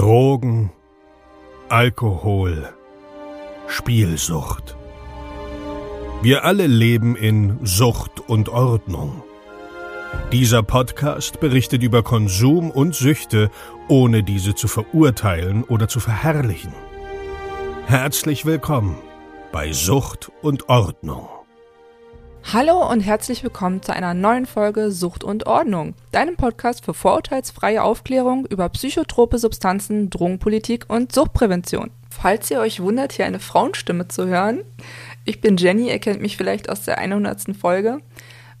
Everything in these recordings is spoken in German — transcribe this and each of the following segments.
Drogen, Alkohol, Spielsucht. Wir alle leben in Sucht und Ordnung. Dieser Podcast berichtet über Konsum und Süchte, ohne diese zu verurteilen oder zu verherrlichen. Herzlich willkommen bei Sucht und Ordnung. Hallo und herzlich willkommen zu einer neuen Folge Sucht und Ordnung, deinem Podcast für vorurteilsfreie Aufklärung über psychotrope Substanzen, Drogenpolitik und Suchtprävention. Falls ihr euch wundert, hier eine Frauenstimme zu hören, ich bin Jenny, ihr kennt mich vielleicht aus der 100. Folge.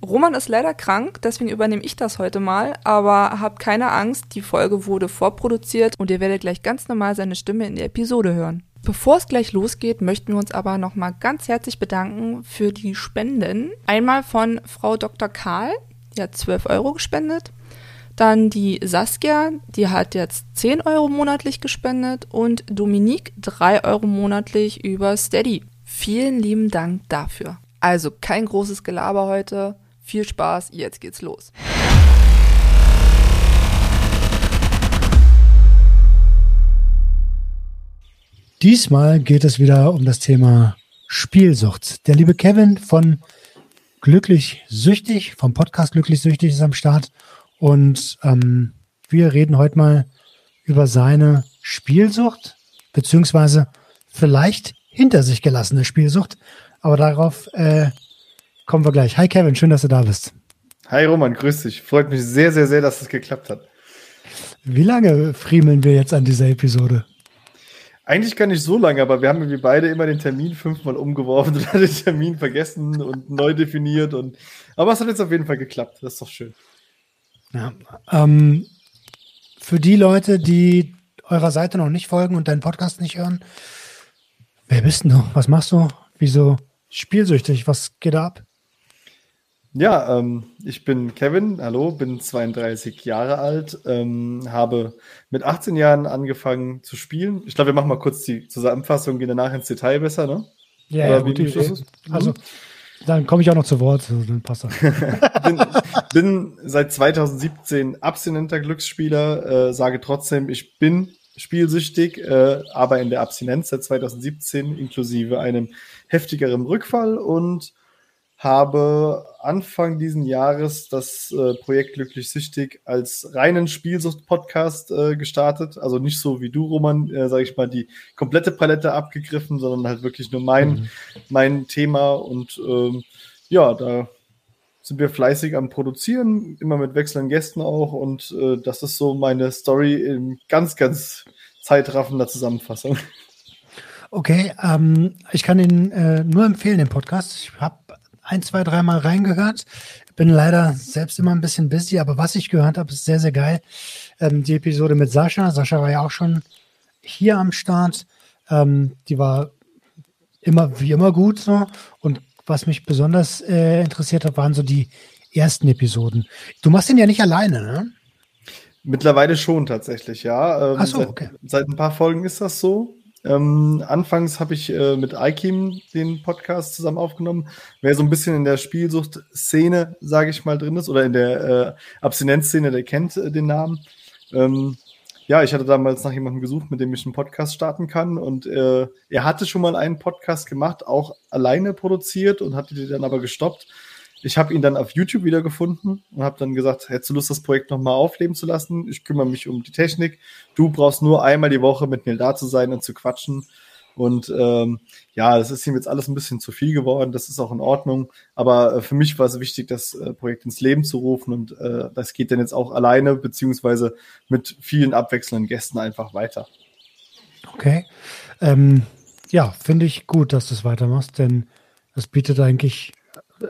Roman ist leider krank, deswegen übernehme ich das heute mal, aber habt keine Angst, die Folge wurde vorproduziert und ihr werdet gleich ganz normal seine Stimme in der Episode hören. Bevor es gleich losgeht, möchten wir uns aber nochmal ganz herzlich bedanken für die Spenden. Einmal von Frau Dr. Karl, die hat 12 Euro gespendet. Dann die Saskia, die hat jetzt 10 Euro monatlich gespendet. Und Dominique 3 Euro monatlich über Steady. Vielen lieben Dank dafür. Also kein großes Gelaber heute. Viel Spaß, jetzt geht's los. Diesmal geht es wieder um das Thema Spielsucht. Der liebe Kevin von Glücklich Süchtig, vom Podcast Glücklich Süchtig ist am Start. Und ähm, wir reden heute mal über seine Spielsucht, beziehungsweise vielleicht hinter sich gelassene Spielsucht. Aber darauf äh, kommen wir gleich. Hi Kevin, schön, dass du da bist. Hi Roman, grüß dich. Freut mich sehr, sehr, sehr, dass es geklappt hat. Wie lange friemeln wir jetzt an dieser Episode? Eigentlich gar nicht so lange, aber wir haben irgendwie beide immer den Termin fünfmal umgeworfen und den Termin vergessen und neu definiert. Und, aber es hat jetzt auf jeden Fall geklappt. Das ist doch schön. Ja, ähm, für die Leute, die eurer Seite noch nicht folgen und deinen Podcast nicht hören, wer bist du? Was machst du? Wieso spielsüchtig? Was geht da ab? Ja, ähm, ich bin Kevin, hallo, bin 32 Jahre alt, ähm, habe mit 18 Jahren angefangen zu spielen. Ich glaube, wir machen mal kurz die Zusammenfassung, gehen danach ins Detail besser, ne? Ja, ja gute Idee. Also, dann komme ich auch noch zu Wort, dann passt das. bin, bin seit 2017 abstinenter Glücksspieler, äh, sage trotzdem, ich bin spielsüchtig, äh, aber in der Abstinenz seit 2017 inklusive einem heftigeren Rückfall und habe Anfang diesen Jahres das äh, Projekt Glücklich Süchtig als reinen Spielsucht-Podcast äh, gestartet. Also nicht so wie du, Roman, äh, sage ich mal, die komplette Palette abgegriffen, sondern halt wirklich nur mein, mhm. mein Thema. Und ähm, ja, da sind wir fleißig am Produzieren, immer mit wechselnden Gästen auch. Und äh, das ist so meine Story in ganz, ganz zeitraffender Zusammenfassung. Okay, ähm, ich kann Ihnen äh, nur empfehlen, den Podcast. Ich habe ein, zwei, dreimal reingehört. Bin leider selbst immer ein bisschen busy, aber was ich gehört habe, ist sehr, sehr geil. Ähm, die Episode mit Sascha. Sascha war ja auch schon hier am Start. Ähm, die war immer wie immer gut so. Und was mich besonders äh, interessiert hat, waren so die ersten Episoden. Du machst den ja nicht alleine, ne? Mittlerweile schon tatsächlich, ja. Ähm, Ach so, okay. Seit, seit, ein paar Folgen ist das so. Ähm, anfangs habe ich äh, mit Ikim den Podcast zusammen aufgenommen. Wer so ein bisschen in der Spielsucht-Szene, sage ich mal, drin ist, oder in der äh, Abstinenzszene, der kennt äh, den Namen. Ähm, ja, ich hatte damals nach jemandem gesucht, mit dem ich einen Podcast starten kann. Und äh, er hatte schon mal einen Podcast gemacht, auch alleine produziert und hatte den dann aber gestoppt. Ich habe ihn dann auf YouTube wieder gefunden und habe dann gesagt, hättest du Lust, das Projekt nochmal aufleben zu lassen? Ich kümmere mich um die Technik. Du brauchst nur einmal die Woche mit mir da zu sein und zu quatschen. Und ähm, ja, das ist ihm jetzt alles ein bisschen zu viel geworden. Das ist auch in Ordnung. Aber äh, für mich war es wichtig, das äh, Projekt ins Leben zu rufen. Und äh, das geht dann jetzt auch alleine, beziehungsweise mit vielen abwechselnden Gästen einfach weiter. Okay. Ähm, ja, finde ich gut, dass du es weitermachst, denn das bietet eigentlich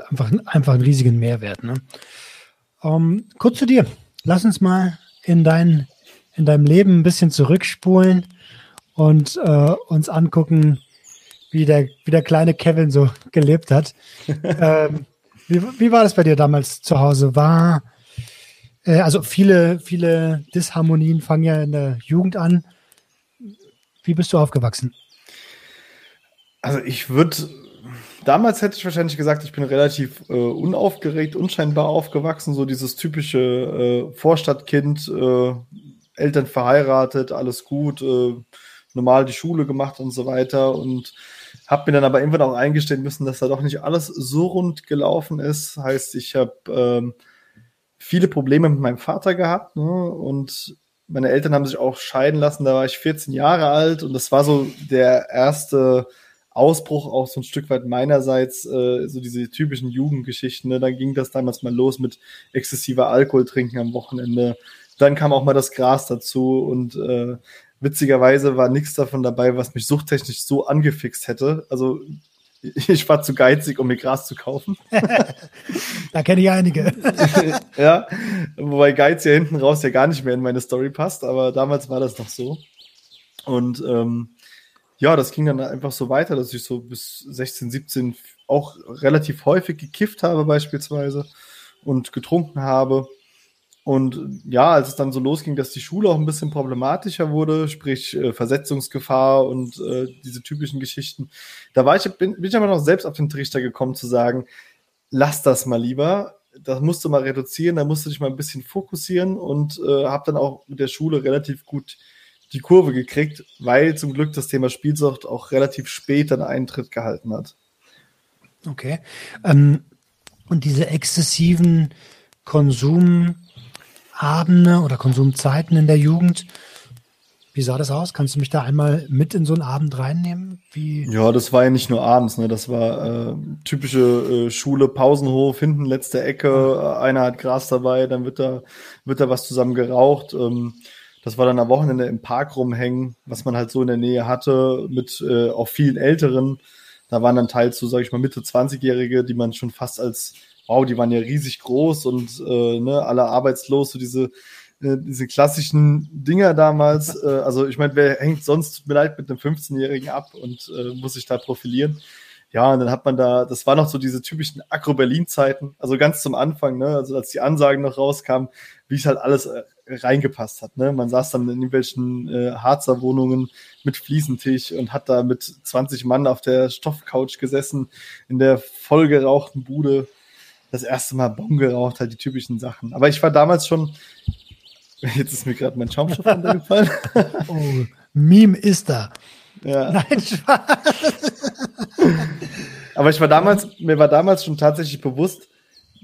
einfach, einfach einen riesigen Mehrwert. Ne? Ähm, kurz zu dir. Lass uns mal in, dein, in deinem Leben ein bisschen zurückspulen und äh, uns angucken, wie der, wie der kleine Kevin so gelebt hat. ähm, wie, wie war das bei dir damals zu Hause? War, äh, also viele, viele Disharmonien fangen ja in der Jugend an. Wie bist du aufgewachsen? Also ich würde damals hätte ich wahrscheinlich gesagt, ich bin relativ äh, unaufgeregt, unscheinbar aufgewachsen, so dieses typische äh, Vorstadtkind, äh, Eltern verheiratet, alles gut, äh, normal die Schule gemacht und so weiter und habe mir dann aber irgendwann auch eingestehen müssen, dass da doch nicht alles so rund gelaufen ist. Heißt, ich habe ähm, viele Probleme mit meinem Vater gehabt ne? und meine Eltern haben sich auch scheiden lassen. Da war ich 14 Jahre alt und das war so der erste Ausbruch auch so ein Stück weit meinerseits, äh, so diese typischen Jugendgeschichten. Ne? Dann ging das damals mal los mit exzessiver Alkohol trinken am Wochenende. Dann kam auch mal das Gras dazu und äh, witzigerweise war nichts davon dabei, was mich suchttechnisch so angefixt hätte. Also ich war zu geizig, um mir Gras zu kaufen. da kenne ich einige. ja, wobei Geiz ja hinten raus ja gar nicht mehr in meine Story passt, aber damals war das noch so. Und ähm, ja, das ging dann einfach so weiter, dass ich so bis 16, 17 auch relativ häufig gekifft habe beispielsweise und getrunken habe. Und ja, als es dann so losging, dass die Schule auch ein bisschen problematischer wurde, sprich äh, Versetzungsgefahr und äh, diese typischen Geschichten, da war ich, bin, bin ich aber noch selbst auf den Trichter gekommen zu sagen, lass das mal lieber, das musst du mal reduzieren, da musst du dich mal ein bisschen fokussieren und äh, habe dann auch mit der Schule relativ gut die Kurve gekriegt, weil zum Glück das Thema Spielsucht auch relativ spät einen Eintritt gehalten hat. Okay. Ähm, und diese exzessiven Konsum Abende oder Konsumzeiten in der Jugend. Wie sah das aus? Kannst du mich da einmal mit in so einen Abend reinnehmen? Wie? Ja, das war ja nicht nur abends, ne? Das war äh, typische äh, Schule, Pausenhof, hinten letzte Ecke, äh, einer hat Gras dabei, dann wird da, wird da was zusammen geraucht. Ähm, das war dann am Wochenende im Park rumhängen, was man halt so in der Nähe hatte, mit äh, auch vielen Älteren. Da waren dann teils so, sag ich mal, Mitte 20-Jährige, die man schon fast als wow, die waren ja riesig groß und äh, ne, alle arbeitslos, so diese, äh, diese klassischen Dinger damals. Äh, also ich meine, wer hängt sonst vielleicht mit einem 15-Jährigen ab und äh, muss sich da profilieren? Ja, und dann hat man da, das war noch so diese typischen Agro-Berlin-Zeiten, also ganz zum Anfang, ne, also als die Ansagen noch rauskamen, wie es halt alles äh, reingepasst hat. Ne? Man saß dann in irgendwelchen äh, Harzer Wohnungen mit Fliesentisch und hat da mit 20 Mann auf der Stoffcouch gesessen, in der vollgerauchten Bude das erste Mal Bon geraucht, halt die typischen Sachen. Aber ich war damals schon, jetzt ist mir gerade mein Schaumstoff runtergefallen. oh, Meme ist da. Ja. Nein, Spaß. Aber ich war damals, mir war damals schon tatsächlich bewusst,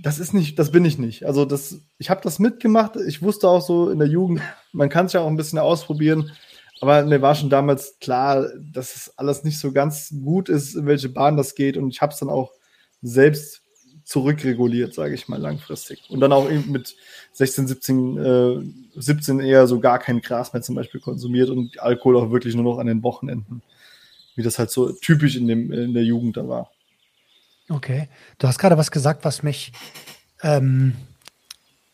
das ist nicht, das bin ich nicht. Also das, ich habe das mitgemacht. Ich wusste auch so in der Jugend, man kann es ja auch ein bisschen ausprobieren. Aber mir war schon damals klar, dass es alles nicht so ganz gut ist, in welche Bahn das geht. Und ich habe es dann auch selbst zurückreguliert, sage ich mal langfristig. Und dann auch eben mit 16, 17, äh, 17 eher so gar kein Gras mehr zum Beispiel konsumiert und Alkohol auch wirklich nur noch an den Wochenenden. Wie das halt so typisch in, dem, in der Jugend da war. Okay. Du hast gerade was gesagt, was mich, ähm,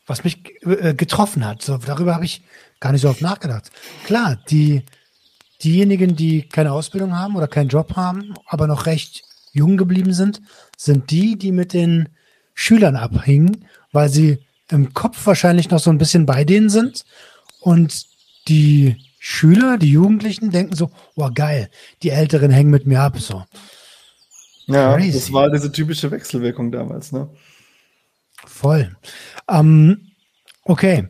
was mich äh, getroffen hat. So, darüber habe ich gar nicht so oft nachgedacht. Klar, die, diejenigen, die keine Ausbildung haben oder keinen Job haben, aber noch recht jung geblieben sind, sind die, die mit den Schülern abhingen, weil sie im Kopf wahrscheinlich noch so ein bisschen bei denen sind. Und die Schüler, die Jugendlichen denken so, oh geil, die Älteren hängen mit mir ab. So. Ja, Crazy. das war diese typische Wechselwirkung damals, ne? Voll. Ähm, okay.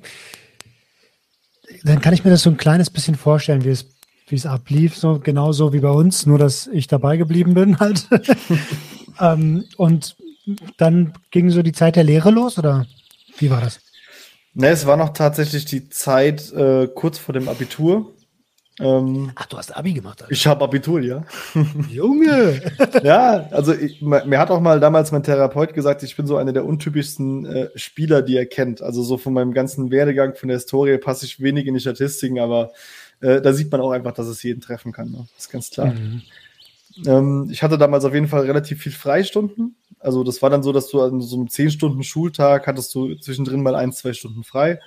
Dann kann ich mir das so ein kleines bisschen vorstellen, wie es wie es ablief, so genauso wie bei uns, nur dass ich dabei geblieben bin halt. ähm, und dann ging so die Zeit der Lehre los oder wie war das? Ne, es war noch tatsächlich die Zeit äh, kurz vor dem Abitur. Ähm, Ach, du hast Abi gemacht. Alter. Ich habe Abitur, ja. Junge! ja, also ich, mir hat auch mal damals mein Therapeut gesagt, ich bin so einer der untypischsten äh, Spieler, die er kennt. Also so von meinem ganzen Werdegang, von der Historie passe ich wenig in die Statistiken, aber äh, da sieht man auch einfach, dass es jeden treffen kann. Ne? Das ist ganz klar. Mhm. Ähm, ich hatte damals auf jeden Fall relativ viel Freistunden. Also das war dann so, dass du an so einem 10 Stunden Schultag hattest du zwischendrin mal ein, zwei Stunden frei.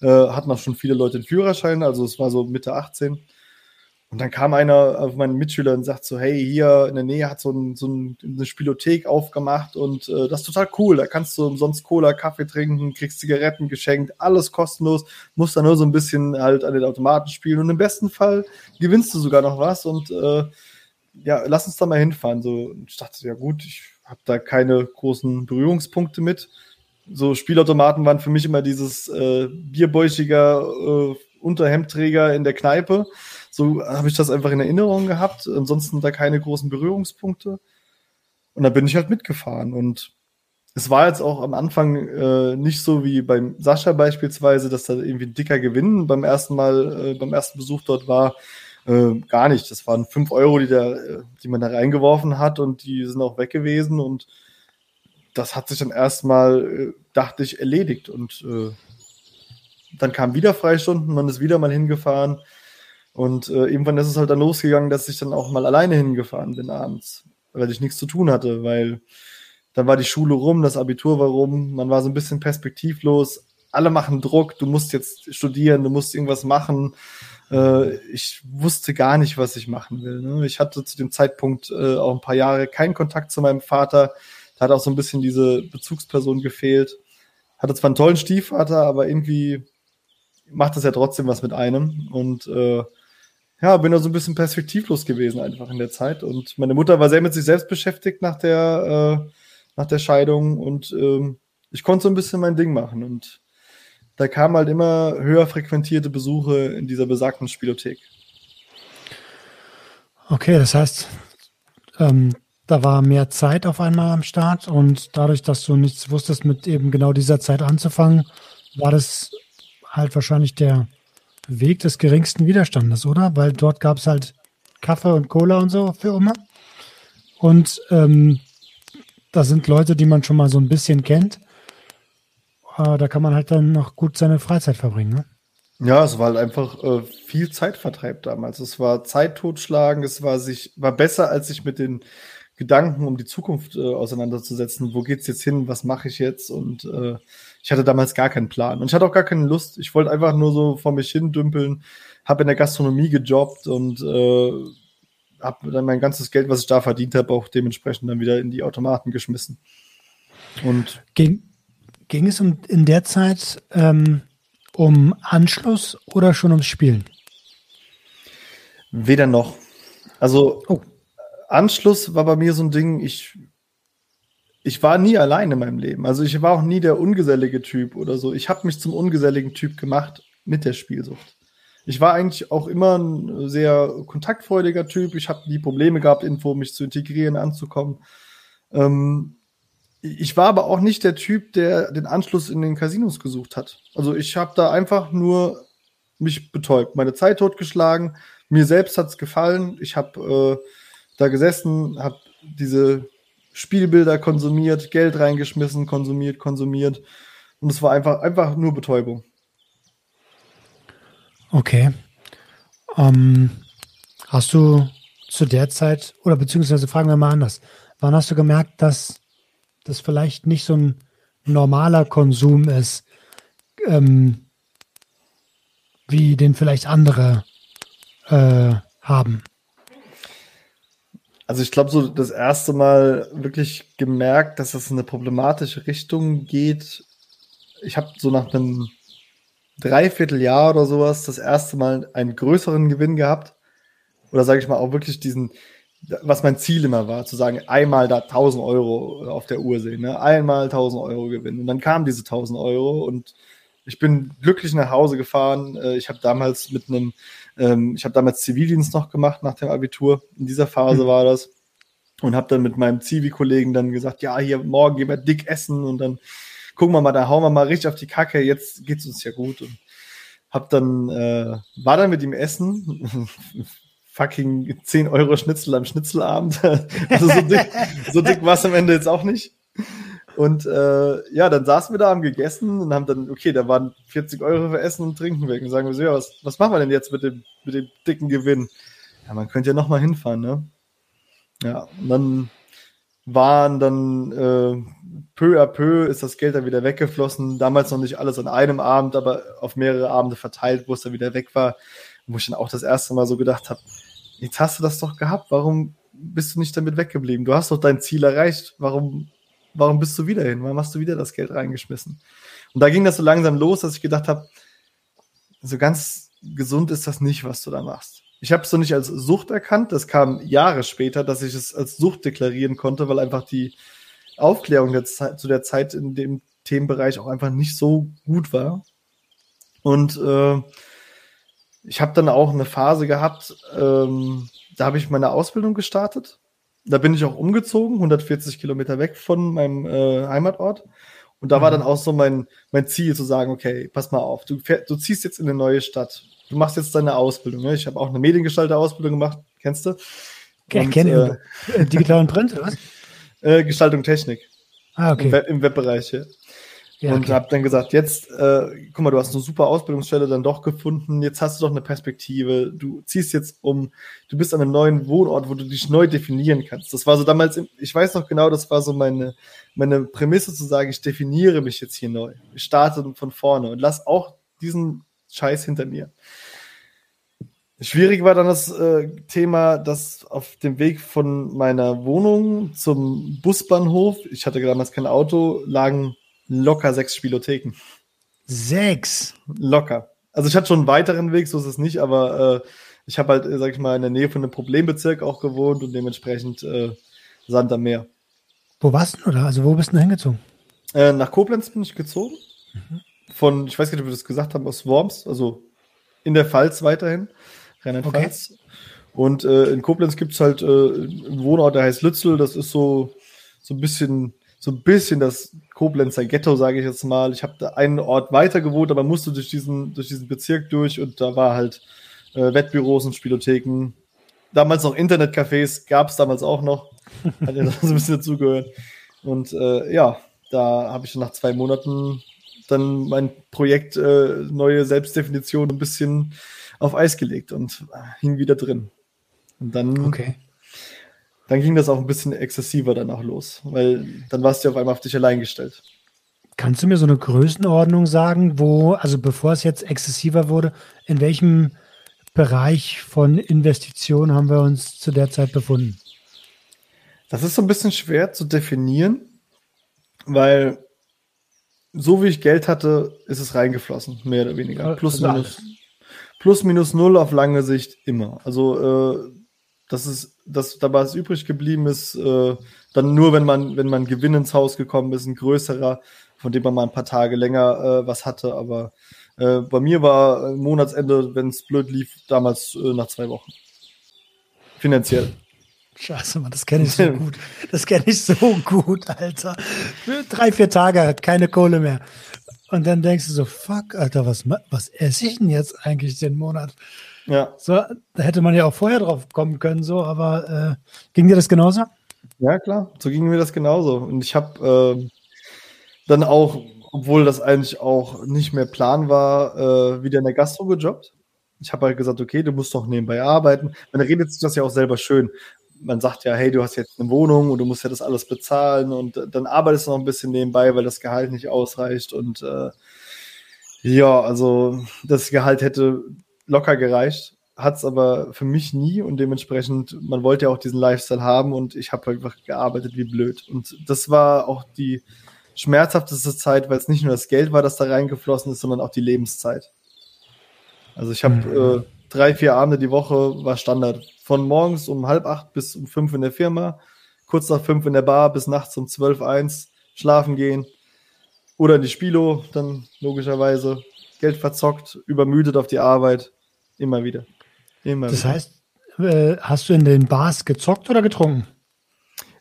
Äh, hatten auch schon viele Leute den Führerschein, also es war so Mitte 18. Und dann kam einer auf meinen Mitschüler und sagt so, hey, hier in der Nähe hat so, ein, so ein, eine Spielothek aufgemacht und äh, das ist total cool. Da kannst du umsonst Cola, Kaffee trinken, kriegst Zigaretten geschenkt, alles kostenlos, musst dann nur so ein bisschen halt an den Automaten spielen und im besten Fall gewinnst du sogar noch was und äh, ja, lass uns da mal hinfahren. So, ich dachte, ja gut, ich habe da keine großen Berührungspunkte mit. So Spielautomaten waren für mich immer dieses äh, bierbäuchiger, äh, Unterhemdträger in der Kneipe. So habe ich das einfach in Erinnerung gehabt. Ansonsten da keine großen Berührungspunkte. Und da bin ich halt mitgefahren. Und es war jetzt auch am Anfang äh, nicht so wie beim Sascha beispielsweise, dass da irgendwie ein dicker Gewinn beim ersten Mal, äh, beim ersten Besuch dort war. Äh, gar nicht. Das waren fünf Euro, die, da, äh, die man da reingeworfen hat und die sind auch weg gewesen. Und das hat sich dann erstmal, äh, dachte ich, erledigt. Und äh, dann kamen wieder Freistunden, man ist wieder mal hingefahren. Und äh, irgendwann ist es halt dann losgegangen, dass ich dann auch mal alleine hingefahren bin abends, weil ich nichts zu tun hatte, weil dann war die Schule rum, das Abitur war rum, man war so ein bisschen perspektivlos. Alle machen Druck, du musst jetzt studieren, du musst irgendwas machen. Äh, ich wusste gar nicht, was ich machen will. Ne? Ich hatte zu dem Zeitpunkt äh, auch ein paar Jahre keinen Kontakt zu meinem Vater. Da hat auch so ein bisschen diese Bezugsperson gefehlt. Hatte zwar einen tollen Stiefvater, aber irgendwie macht das ja trotzdem was mit einem. Und äh, ja, bin da so ein bisschen perspektivlos gewesen einfach in der Zeit. Und meine Mutter war sehr mit sich selbst beschäftigt nach der, äh, nach der Scheidung und ähm, ich konnte so ein bisschen mein Ding machen. Und da kamen halt immer höher frequentierte Besuche in dieser besagten Spielothek. Okay, das heißt, ähm, da war mehr Zeit auf einmal am Start und dadurch, dass du nichts wusstest, mit eben genau dieser Zeit anzufangen, war das halt wahrscheinlich der Weg des geringsten Widerstandes, oder? Weil dort gab es halt Kaffee und Cola und so für immer. Und ähm, da sind Leute, die man schon mal so ein bisschen kennt. Äh, da kann man halt dann noch gut seine Freizeit verbringen. Ne? Ja, es war halt einfach äh, viel Zeitvertreib damals. Es war Zeit totschlagen, es war sich, war besser, als sich mit den Gedanken um die Zukunft äh, auseinanderzusetzen. Wo geht's jetzt hin? Was mache ich jetzt? Und äh, ich hatte damals gar keinen Plan. Und ich hatte auch gar keine Lust. Ich wollte einfach nur so vor mich hin dümpeln, habe in der Gastronomie gejobbt und äh, habe dann mein ganzes Geld, was ich da verdient habe, auch dementsprechend dann wieder in die Automaten geschmissen. Und ging, ging es um, in der Zeit ähm, um Anschluss oder schon ums Spielen? Weder noch. Also oh. Anschluss war bei mir so ein Ding, ich, ich war nie allein in meinem Leben. Also ich war auch nie der ungesellige Typ oder so. Ich habe mich zum ungeselligen Typ gemacht mit der Spielsucht. Ich war eigentlich auch immer ein sehr kontaktfreudiger Typ. Ich habe nie Probleme gehabt, irgendwo mich zu integrieren, anzukommen. Ähm, ich war aber auch nicht der Typ, der den Anschluss in den Casinos gesucht hat. Also ich habe da einfach nur mich betäubt, meine Zeit totgeschlagen. Mir selbst hat's gefallen. Ich habe äh, da gesessen, habe diese Spielbilder konsumiert, Geld reingeschmissen, konsumiert, konsumiert. Und es war einfach, einfach nur Betäubung. Okay. Ähm, hast du zu der Zeit, oder beziehungsweise fragen wir mal anders, wann hast du gemerkt, dass das vielleicht nicht so ein normaler Konsum ist, ähm, wie den vielleicht andere äh, haben? Also ich glaube, so das erste Mal wirklich gemerkt, dass es in eine problematische Richtung geht. Ich habe so nach einem Dreivierteljahr oder sowas das erste Mal einen größeren Gewinn gehabt. Oder sage ich mal auch wirklich diesen, was mein Ziel immer war, zu sagen, einmal da 1000 Euro auf der Uhr sehen, ne? einmal 1000 Euro gewinnen. Und dann kamen diese 1000 Euro und ich bin glücklich nach Hause gefahren. Äh, ich habe damals mit einem ähm, ich habe damals Zivildienst noch gemacht nach dem Abitur. In dieser Phase mhm. war das. Und habe dann mit meinem Zivi-Kollegen dann gesagt, ja, hier morgen gehen wir dick essen und dann gucken wir mal, da hauen wir mal richtig auf die Kacke, jetzt geht's uns ja gut. Und hab dann, äh, war dann mit ihm essen, fucking 10 Euro Schnitzel am Schnitzelabend. also so dick, so dick war es am Ende jetzt auch nicht. Und äh, ja, dann saßen wir da, haben gegessen und haben dann, okay, da waren 40 Euro für Essen und Trinken weg. Und sagen wir so, ja, was, was machen wir denn jetzt mit dem, mit dem dicken Gewinn? Ja, man könnte ja nochmal hinfahren, ne? Ja, und dann waren dann äh, peu à peu ist das Geld dann wieder weggeflossen. Damals noch nicht alles an einem Abend, aber auf mehrere Abende verteilt, wo es dann wieder weg war. Wo ich dann auch das erste Mal so gedacht habe, jetzt hast du das doch gehabt, warum bist du nicht damit weggeblieben? Du hast doch dein Ziel erreicht, warum warum bist du wieder hin? Warum hast du wieder das Geld reingeschmissen? Und da ging das so langsam los, dass ich gedacht habe, so ganz gesund ist das nicht, was du da machst. Ich habe es so nicht als Sucht erkannt. Das kam Jahre später, dass ich es als Sucht deklarieren konnte, weil einfach die Aufklärung der zu der Zeit in dem Themenbereich auch einfach nicht so gut war. Und äh, ich habe dann auch eine Phase gehabt, ähm, da habe ich meine Ausbildung gestartet. Da bin ich auch umgezogen, 140 Kilometer weg von meinem äh, Heimatort. Und da mhm. war dann auch so mein, mein Ziel zu sagen, okay, pass mal auf, du, fähr, du ziehst jetzt in eine neue Stadt. Du machst jetzt deine Ausbildung. Ne? Ich habe auch eine Mediengestalter-Ausbildung gemacht, kennst du? Und, kenne äh, Digital und Print, oder was? Äh, Gestaltung Technik. Ah, okay. Im, Web, im Webbereich, ja. Ja, und okay. habe dann gesagt, jetzt, äh, guck mal, du hast eine super Ausbildungsstelle dann doch gefunden, jetzt hast du doch eine Perspektive, du ziehst jetzt um, du bist an einem neuen Wohnort, wo du dich neu definieren kannst. Das war so damals, ich weiß noch genau, das war so meine, meine Prämisse zu sagen, ich definiere mich jetzt hier neu. Ich starte von vorne und lass auch diesen Scheiß hinter mir. Schwierig war dann das äh, Thema, dass auf dem Weg von meiner Wohnung zum Busbahnhof, ich hatte damals kein Auto, lagen locker sechs Spielotheken. Sechs? Locker. Also ich hatte schon einen weiteren Weg, so ist es nicht, aber äh, ich habe halt, sag ich mal, in der Nähe von einem Problembezirk auch gewohnt und dementsprechend äh, Sand am Meer. Wo warst du oder? Also wo bist du hingezogen? Äh, nach Koblenz bin ich gezogen. Mhm. Von, ich weiß nicht, ob wir das gesagt haben, aus Worms, also in der Pfalz weiterhin, Rheinland-Pfalz. Okay. Und äh, in Koblenz gibt es halt äh, einen Wohnort, der heißt Lützel. Das ist so, so ein bisschen so ein bisschen das Koblenzer Ghetto, sage ich jetzt mal. Ich habe da einen Ort weiter gewohnt, aber musste durch diesen, durch diesen Bezirk durch und da war halt äh, Wettbüros und Spielotheken. Damals noch Internetcafés, gab es damals auch noch. Hat ja so ein bisschen dazugehört. Und äh, ja, da habe ich nach zwei Monaten dann mein Projekt äh, neue Selbstdefinition ein bisschen auf Eis gelegt und hing wieder drin. Und dann okay dann ging das auch ein bisschen exzessiver danach los, weil dann warst du auf einmal auf dich allein gestellt. Kannst du mir so eine Größenordnung sagen, wo, also bevor es jetzt exzessiver wurde, in welchem Bereich von Investitionen haben wir uns zu der Zeit befunden? Das ist so ein bisschen schwer zu definieren, weil so wie ich Geld hatte, ist es reingeflossen, mehr oder weniger. Plus, also minus, plus minus null auf lange Sicht immer. Also äh, das ist, dass da was übrig geblieben ist, äh, dann nur, wenn man, wenn man Gewinn ins Haus gekommen ist, ein größerer, von dem man mal ein paar Tage länger äh, was hatte. Aber äh, bei mir war Monatsende, wenn es blöd lief, damals äh, nach zwei Wochen. Finanziell. Scheiße, Mann, das kenne ich so gut. Das kenne ich so gut, Alter. Für drei, vier Tage hat keine Kohle mehr. Und dann denkst du so, fuck, Alter, was, was esse ich denn jetzt eigentlich den Monat? Ja. So, da hätte man ja auch vorher drauf kommen können, so, aber äh, ging dir das genauso? Ja, klar, so ging mir das genauso. Und ich habe äh, dann auch, obwohl das eigentlich auch nicht mehr Plan war, äh, wieder in der Gastro gejobbt. Ich habe halt gesagt, okay, du musst doch nebenbei arbeiten. Man redet sich das ja auch selber schön. Man sagt ja, hey, du hast jetzt eine Wohnung und du musst ja das alles bezahlen und dann arbeitest du noch ein bisschen nebenbei, weil das Gehalt nicht ausreicht. Und äh, ja, also das Gehalt hätte locker gereicht, hat es aber für mich nie und dementsprechend, man wollte ja auch diesen Lifestyle haben und ich habe einfach gearbeitet wie blöd. Und das war auch die schmerzhafteste Zeit, weil es nicht nur das Geld war, das da reingeflossen ist, sondern auch die Lebenszeit. Also ich habe mhm. äh, drei, vier Abende die Woche war Standard. Von morgens um halb acht bis um fünf in der Firma, kurz nach fünf in der Bar bis nachts um zwölf, eins schlafen gehen oder in die Spilo, dann logischerweise Geld verzockt, übermüdet auf die Arbeit Immer wieder. Immer das wieder. heißt, äh, hast du in den Bars gezockt oder getrunken?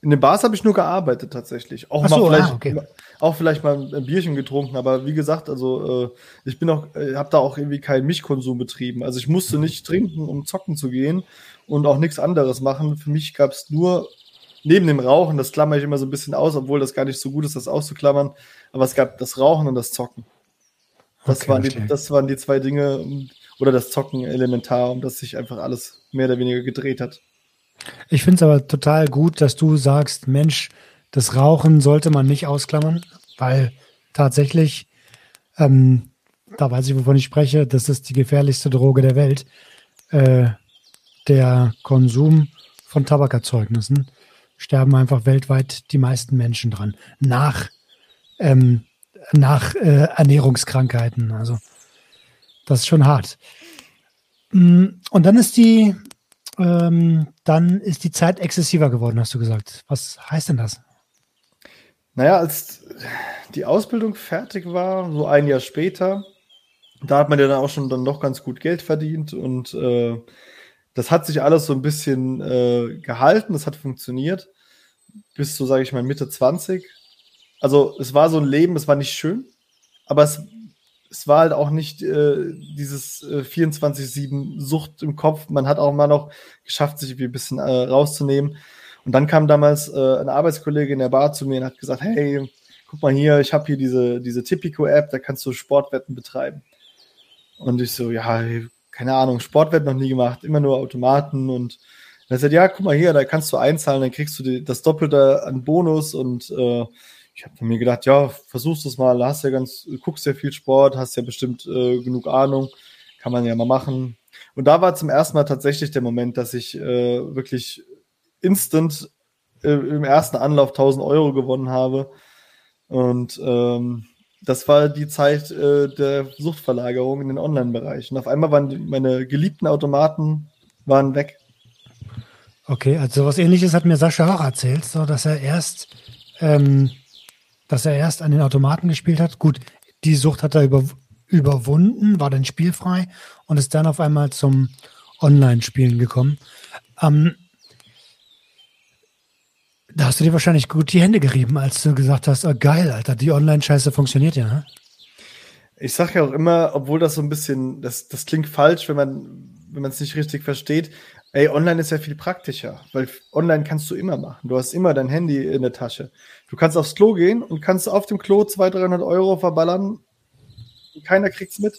In den Bars habe ich nur gearbeitet tatsächlich. Auch, so, mal vielleicht, ah, okay. auch vielleicht mal ein Bierchen getrunken, aber wie gesagt, also äh, ich bin auch, äh, habe da auch irgendwie keinen Milchkonsum betrieben. Also ich musste nicht trinken, um zocken zu gehen und auch nichts anderes machen. Für mich gab es nur neben dem Rauchen, das klammer ich immer so ein bisschen aus, obwohl das gar nicht so gut ist, das auszuklammern, aber es gab das Rauchen und das Zocken. Das, okay, waren, die, das waren die zwei Dinge, oder das Zocken elementar, um das sich einfach alles mehr oder weniger gedreht hat. Ich finde es aber total gut, dass du sagst, Mensch, das Rauchen sollte man nicht ausklammern, weil tatsächlich, ähm, da weiß ich, wovon ich spreche, das ist die gefährlichste Droge der Welt. Äh, der Konsum von Tabakerzeugnissen sterben einfach weltweit die meisten Menschen dran. Nach, ähm, nach äh, Ernährungskrankheiten. Also das ist schon hart. Mm, und dann ist die, ähm, dann ist die Zeit exzessiver geworden, hast du gesagt. Was heißt denn das? Naja, als die Ausbildung fertig war, so ein Jahr später, Da hat man ja dann auch schon dann noch ganz gut Geld verdient und äh, das hat sich alles so ein bisschen äh, gehalten, das hat funktioniert bis zu, sage ich mal, Mitte 20. Also es war so ein Leben, es war nicht schön, aber es, es war halt auch nicht äh, dieses äh, 24-7 Sucht im Kopf. Man hat auch mal noch geschafft, sich ein bisschen äh, rauszunehmen. Und dann kam damals äh, eine Arbeitskollege in der Bar zu mir und hat gesagt, hey, guck mal hier, ich habe hier diese, diese Tipico-App, da kannst du Sportwetten betreiben. Und ich so, ja, keine Ahnung, Sportwetten noch nie gemacht, immer nur Automaten und er sagt, ja, guck mal hier, da kannst du einzahlen, dann kriegst du die, das Doppelte an Bonus und äh, ich habe mir gedacht, ja, versuchst es mal, hast ja ganz, guckst ja viel Sport, hast ja bestimmt äh, genug Ahnung, kann man ja mal machen. Und da war zum ersten Mal tatsächlich der Moment, dass ich äh, wirklich instant äh, im ersten Anlauf 1000 Euro gewonnen habe. Und ähm, das war die Zeit äh, der Suchtverlagerung in den Online-Bereich. Und auf einmal waren die, meine geliebten Automaten waren weg. Okay, also was ähnliches hat mir Sascha auch erzählt, so dass er erst, ähm, dass er erst an den Automaten gespielt hat. Gut, die Sucht hat er über, überwunden, war dann spielfrei und ist dann auf einmal zum Online-Spielen gekommen. Ähm, da hast du dir wahrscheinlich gut die Hände gerieben, als du gesagt hast, oh, geil, Alter, die Online-Scheiße funktioniert ja. Ne? Ich sage ja auch immer, obwohl das so ein bisschen, das, das klingt falsch, wenn man wenn man es nicht richtig versteht, ey, online ist ja viel praktischer, weil online kannst du immer machen. Du hast immer dein Handy in der Tasche. Du kannst aufs Klo gehen und kannst auf dem Klo 200, 300 Euro verballern. Keiner kriegt's mit.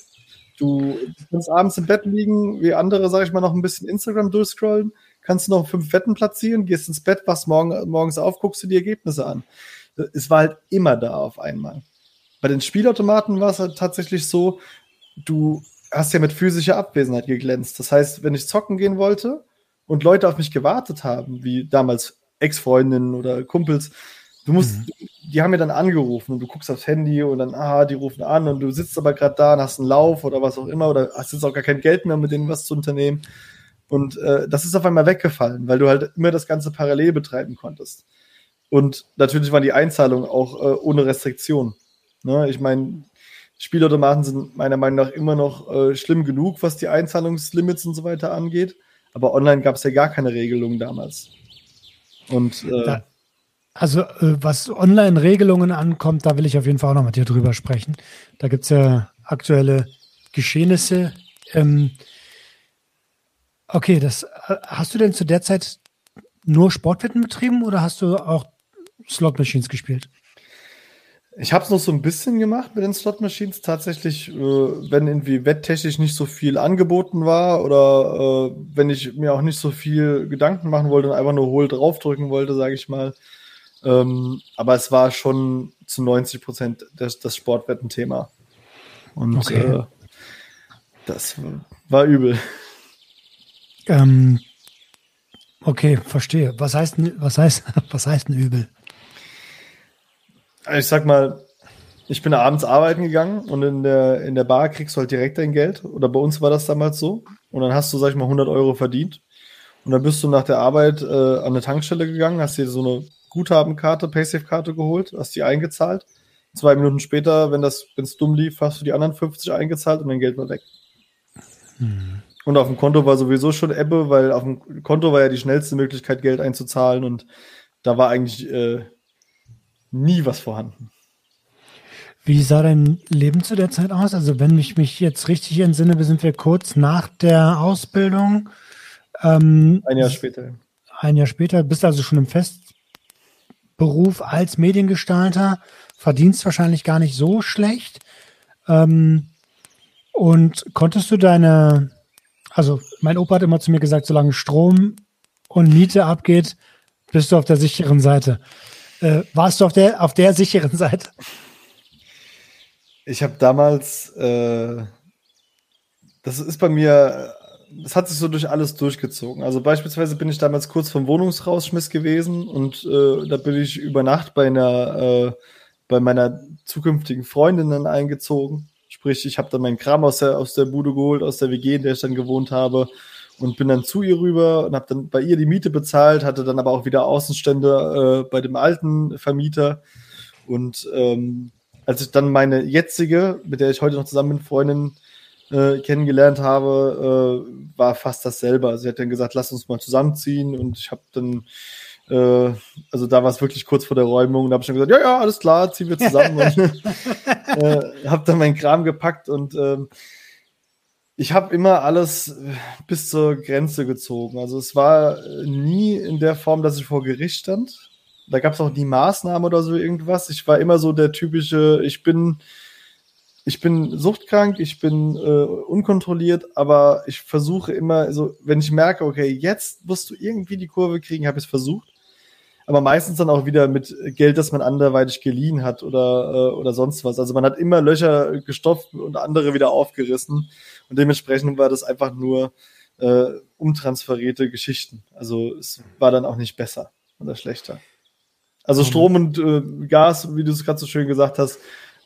Du kannst abends im Bett liegen, wie andere, sag ich mal, noch ein bisschen Instagram durchscrollen, kannst noch fünf Wetten platzieren, gehst ins Bett, wachst morgen, morgens auf, guckst dir die Ergebnisse an. Es war halt immer da auf einmal. Bei den Spielautomaten war es halt tatsächlich so, du hast ja mit physischer Abwesenheit geglänzt. Das heißt, wenn ich zocken gehen wollte und Leute auf mich gewartet haben, wie damals Ex-Freundinnen oder Kumpels, du musst, mhm. die haben mir dann angerufen und du guckst aufs Handy und dann, ah, die rufen an und du sitzt aber gerade da und hast einen Lauf oder was auch immer oder hast jetzt auch gar kein Geld mehr, mit denen was zu unternehmen. Und äh, das ist auf einmal weggefallen, weil du halt immer das Ganze parallel betreiben konntest. Und natürlich waren die Einzahlungen auch äh, ohne Restriktion. Ne? Ich meine, Spielautomaten sind meiner Meinung nach immer noch äh, schlimm genug, was die Einzahlungslimits und so weiter angeht. Aber online gab es ja gar keine Regelungen damals. Und äh, da, also äh, was Online-Regelungen ankommt, da will ich auf jeden Fall auch noch mit dir drüber sprechen. Da gibt es ja aktuelle Geschehnisse. Ähm, okay, das äh, hast du denn zu der Zeit nur Sportwetten betrieben oder hast du auch Slot Machines gespielt? Ich habe es noch so ein bisschen gemacht mit den Slot Machines. Tatsächlich, äh, wenn irgendwie wetttechnisch nicht so viel angeboten war oder äh, wenn ich mir auch nicht so viel Gedanken machen wollte und einfach nur hohl draufdrücken wollte, sage ich mal. Ähm, aber es war schon zu 90 Prozent das, das Sportwettenthema. Und okay. äh, das war übel. Ähm, okay, verstehe. Was heißt, was heißt, was heißt ein übel? Ich sag mal, ich bin abends arbeiten gegangen und in der, in der Bar kriegst du halt direkt dein Geld. Oder bei uns war das damals so. Und dann hast du, sag ich mal, 100 Euro verdient. Und dann bist du nach der Arbeit äh, an eine Tankstelle gegangen, hast dir so eine Guthabenkarte, Paysafe-Karte geholt, hast die eingezahlt. Zwei Minuten später, wenn das, wenn es dumm lief, hast du die anderen 50 eingezahlt und dein Geld war weg. Hm. Und auf dem Konto war sowieso schon Ebbe, weil auf dem Konto war ja die schnellste Möglichkeit, Geld einzuzahlen und da war eigentlich äh, nie was vorhanden. Wie sah dein Leben zu der Zeit aus? Also wenn ich mich jetzt richtig entsinne, sind wir kurz nach der Ausbildung. Ähm, ein Jahr später. Ein Jahr später, bist also schon im Festberuf als Mediengestalter, verdienst wahrscheinlich gar nicht so schlecht. Ähm, und konntest du deine, also mein Opa hat immer zu mir gesagt, solange Strom und Miete abgeht, bist du auf der sicheren Seite. Äh, warst du auf der, auf der sicheren Seite? Ich habe damals, äh, das ist bei mir, das hat sich so durch alles durchgezogen. Also beispielsweise bin ich damals kurz vom Wohnungsrausschmiss gewesen und äh, da bin ich über Nacht bei einer, äh, bei meiner zukünftigen Freundin dann eingezogen. Sprich, ich habe dann meinen Kram aus der, aus der Bude geholt, aus der WG, in der ich dann gewohnt habe und bin dann zu ihr rüber und habe dann bei ihr die Miete bezahlt, hatte dann aber auch wieder Außenstände äh, bei dem alten Vermieter und ähm, als ich dann meine jetzige, mit der ich heute noch zusammen bin, Freundin äh, kennengelernt habe, äh, war fast dasselbe. Also sie hat dann gesagt, lass uns mal zusammenziehen und ich habe dann äh, also da war es wirklich kurz vor der Räumung. Da habe ich schon gesagt, ja, ja, alles klar, ziehen wir zusammen. und äh, habe dann meinen Kram gepackt und ähm, ich habe immer alles bis zur Grenze gezogen. Also es war nie in der Form, dass ich vor Gericht stand. Da gab es auch nie Maßnahmen oder so irgendwas. Ich war immer so der typische, ich bin, ich bin suchtkrank, ich bin äh, unkontrolliert, aber ich versuche immer, so, wenn ich merke, okay, jetzt musst du irgendwie die Kurve kriegen, habe ich es versucht aber meistens dann auch wieder mit Geld, das man anderweitig geliehen hat oder, äh, oder sonst was. Also man hat immer Löcher gestopft und andere wieder aufgerissen und dementsprechend war das einfach nur äh, umtransferierte Geschichten. Also es war dann auch nicht besser oder schlechter. Also mhm. Strom und äh, Gas, wie du es gerade so schön gesagt hast,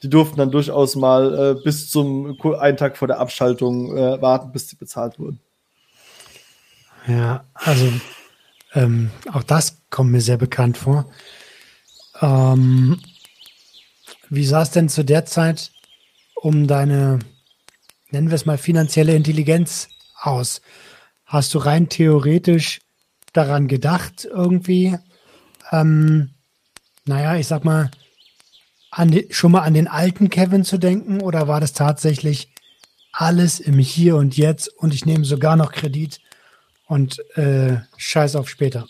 die durften dann durchaus mal äh, bis zum einen Tag vor der Abschaltung äh, warten, bis sie bezahlt wurden. Ja, also ähm, auch das kommt mir sehr bekannt vor. Ähm, wie sah es denn zu der Zeit um deine, nennen wir es mal, finanzielle Intelligenz aus? Hast du rein theoretisch daran gedacht, irgendwie, ähm, naja, ich sag mal, die, schon mal an den alten Kevin zu denken oder war das tatsächlich alles im Hier und Jetzt und ich nehme sogar noch Kredit und äh, scheiß auf später.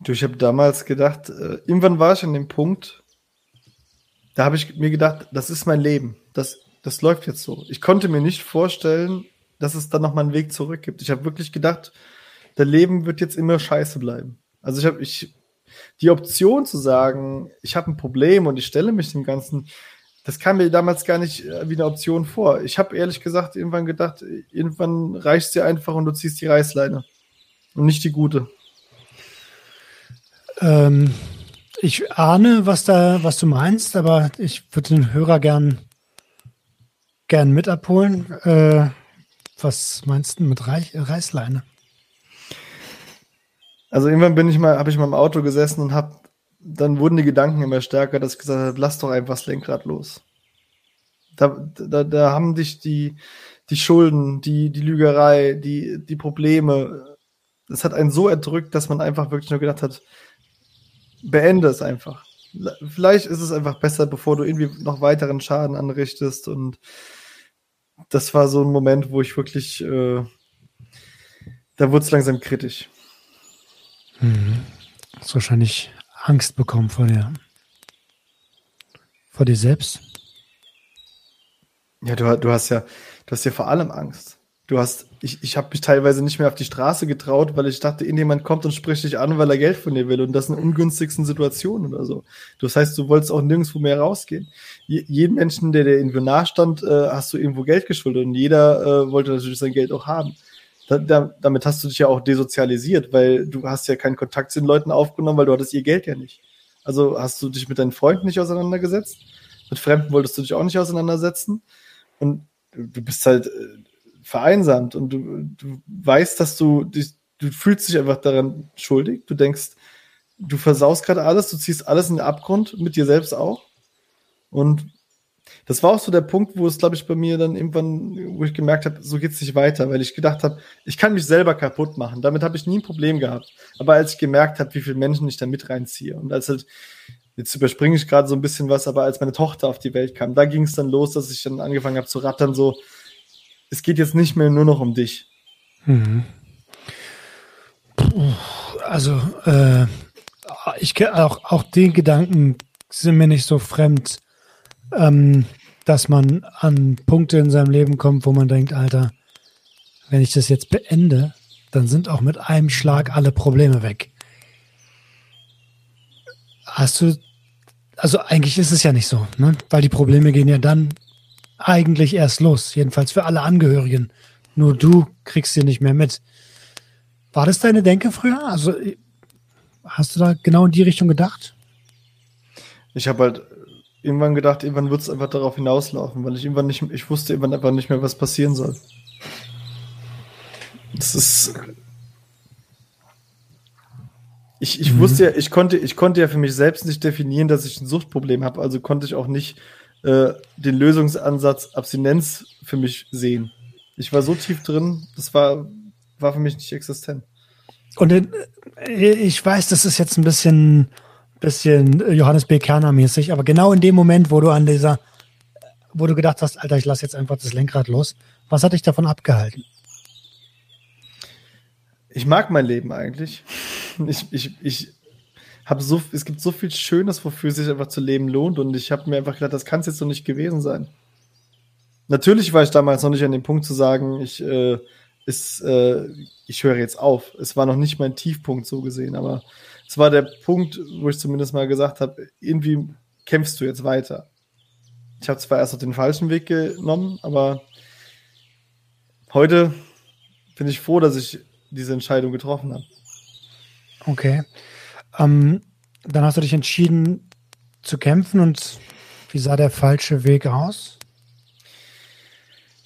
Du, ich habe damals gedacht, äh, irgendwann war ich an dem Punkt, da habe ich mir gedacht, das ist mein Leben. Das, das läuft jetzt so. Ich konnte mir nicht vorstellen, dass es dann noch mal einen Weg zurück gibt. Ich habe wirklich gedacht, der Leben wird jetzt immer scheiße bleiben. Also ich habe ich die Option zu sagen, ich habe ein Problem und ich stelle mich dem Ganzen, das kam mir damals gar nicht äh, wie eine Option vor. Ich habe ehrlich gesagt irgendwann gedacht, irgendwann reicht dir einfach und du ziehst die Reißleine. Und nicht die gute. Ähm, ich ahne, was da, was du meinst, aber ich würde den Hörer gern, gern mit abholen. Äh, was meinst du mit Reich, Reißleine? Also irgendwann bin ich mal, habe ich mal im Auto gesessen und habe dann wurden die Gedanken immer stärker, dass ich gesagt habe, lass doch einfach das Lenkrad los. Da, da, da haben dich die, die Schulden, die, die Lügerei, die, die Probleme, das hat einen so erdrückt, dass man einfach wirklich nur gedacht hat, beende es einfach. Vielleicht ist es einfach besser, bevor du irgendwie noch weiteren Schaden anrichtest. Und das war so ein Moment, wo ich wirklich, äh, da wurde es langsam kritisch. Mhm. Das ist wahrscheinlich Angst bekommen vor dir. Vor dir selbst? Ja, du, du hast ja, du hast ja vor allem Angst. Du hast, ich, ich habe mich teilweise nicht mehr auf die Straße getraut, weil ich dachte, irgendjemand kommt und spricht dich an, weil er Geld von dir will und das in ungünstigsten Situationen oder so. Das heißt, du wolltest auch nirgendwo mehr rausgehen. Je, jeden Menschen, der dir irgendwo nahe stand, äh, hast du irgendwo Geld geschuldet und jeder äh, wollte natürlich sein Geld auch haben da, da, damit hast du dich ja auch desozialisiert, weil du hast ja keinen Kontakt zu den Leuten aufgenommen, weil du hattest ihr Geld ja nicht. Also hast du dich mit deinen Freunden nicht auseinandergesetzt, mit Fremden wolltest du dich auch nicht auseinandersetzen und du bist halt äh, vereinsamt und du, du weißt, dass du dich, du fühlst dich einfach daran schuldig. Du denkst, du versaust gerade alles, du ziehst alles in den Abgrund, mit dir selbst auch. Und das war auch so der Punkt, wo es, glaube ich, bei mir dann irgendwann, wo ich gemerkt habe, so geht es nicht weiter, weil ich gedacht habe, ich kann mich selber kaputt machen. Damit habe ich nie ein Problem gehabt. Aber als ich gemerkt habe, wie viele Menschen ich da mit reinziehe und als halt, jetzt überspringe ich gerade so ein bisschen was, aber als meine Tochter auf die Welt kam, da ging es dann los, dass ich dann angefangen habe zu rattern, so, es geht jetzt nicht mehr nur noch um dich. Mhm. Also, äh, ich auch, auch den Gedanken sind mir nicht so fremd ähm, dass man an Punkte in seinem Leben kommt, wo man denkt, Alter, wenn ich das jetzt beende, dann sind auch mit einem Schlag alle Probleme weg. Hast du, also eigentlich ist es ja nicht so, ne? Weil die Probleme gehen ja dann eigentlich erst los, jedenfalls für alle Angehörigen. Nur du kriegst sie nicht mehr mit. War das deine Denke früher? Also hast du da genau in die Richtung gedacht? Ich habe halt irgendwann gedacht, irgendwann wird es einfach darauf hinauslaufen, weil ich irgendwann nicht, ich wusste irgendwann einfach nicht mehr, was passieren soll. Das ist. Ich, ich mhm. wusste ja, ich konnte, ich konnte ja für mich selbst nicht definieren, dass ich ein Suchtproblem habe, also konnte ich auch nicht äh, den Lösungsansatz Abstinenz für mich sehen. Ich war so tief drin, das war, war für mich nicht existent. Und äh, ich weiß, das ist jetzt ein bisschen, bisschen Johannes B. Kerner mäßig, aber genau in dem Moment, wo du an dieser, wo du gedacht hast, Alter, ich lasse jetzt einfach das Lenkrad los, was hat dich davon abgehalten? Ich mag mein Leben eigentlich. Ich, ich, ich habe so, es gibt so viel Schönes, wofür es sich einfach zu leben lohnt und ich habe mir einfach gedacht, das kann es jetzt noch nicht gewesen sein. Natürlich war ich damals noch nicht an dem Punkt zu sagen, ich, äh, ist, äh, ich höre jetzt auf. Es war noch nicht mein Tiefpunkt so gesehen, aber es war der Punkt, wo ich zumindest mal gesagt habe, irgendwie kämpfst du jetzt weiter. Ich habe zwar erst auf den falschen Weg genommen, aber heute bin ich froh, dass ich diese Entscheidung getroffen habe. Okay. Ähm, dann hast du dich entschieden zu kämpfen und wie sah der falsche Weg aus?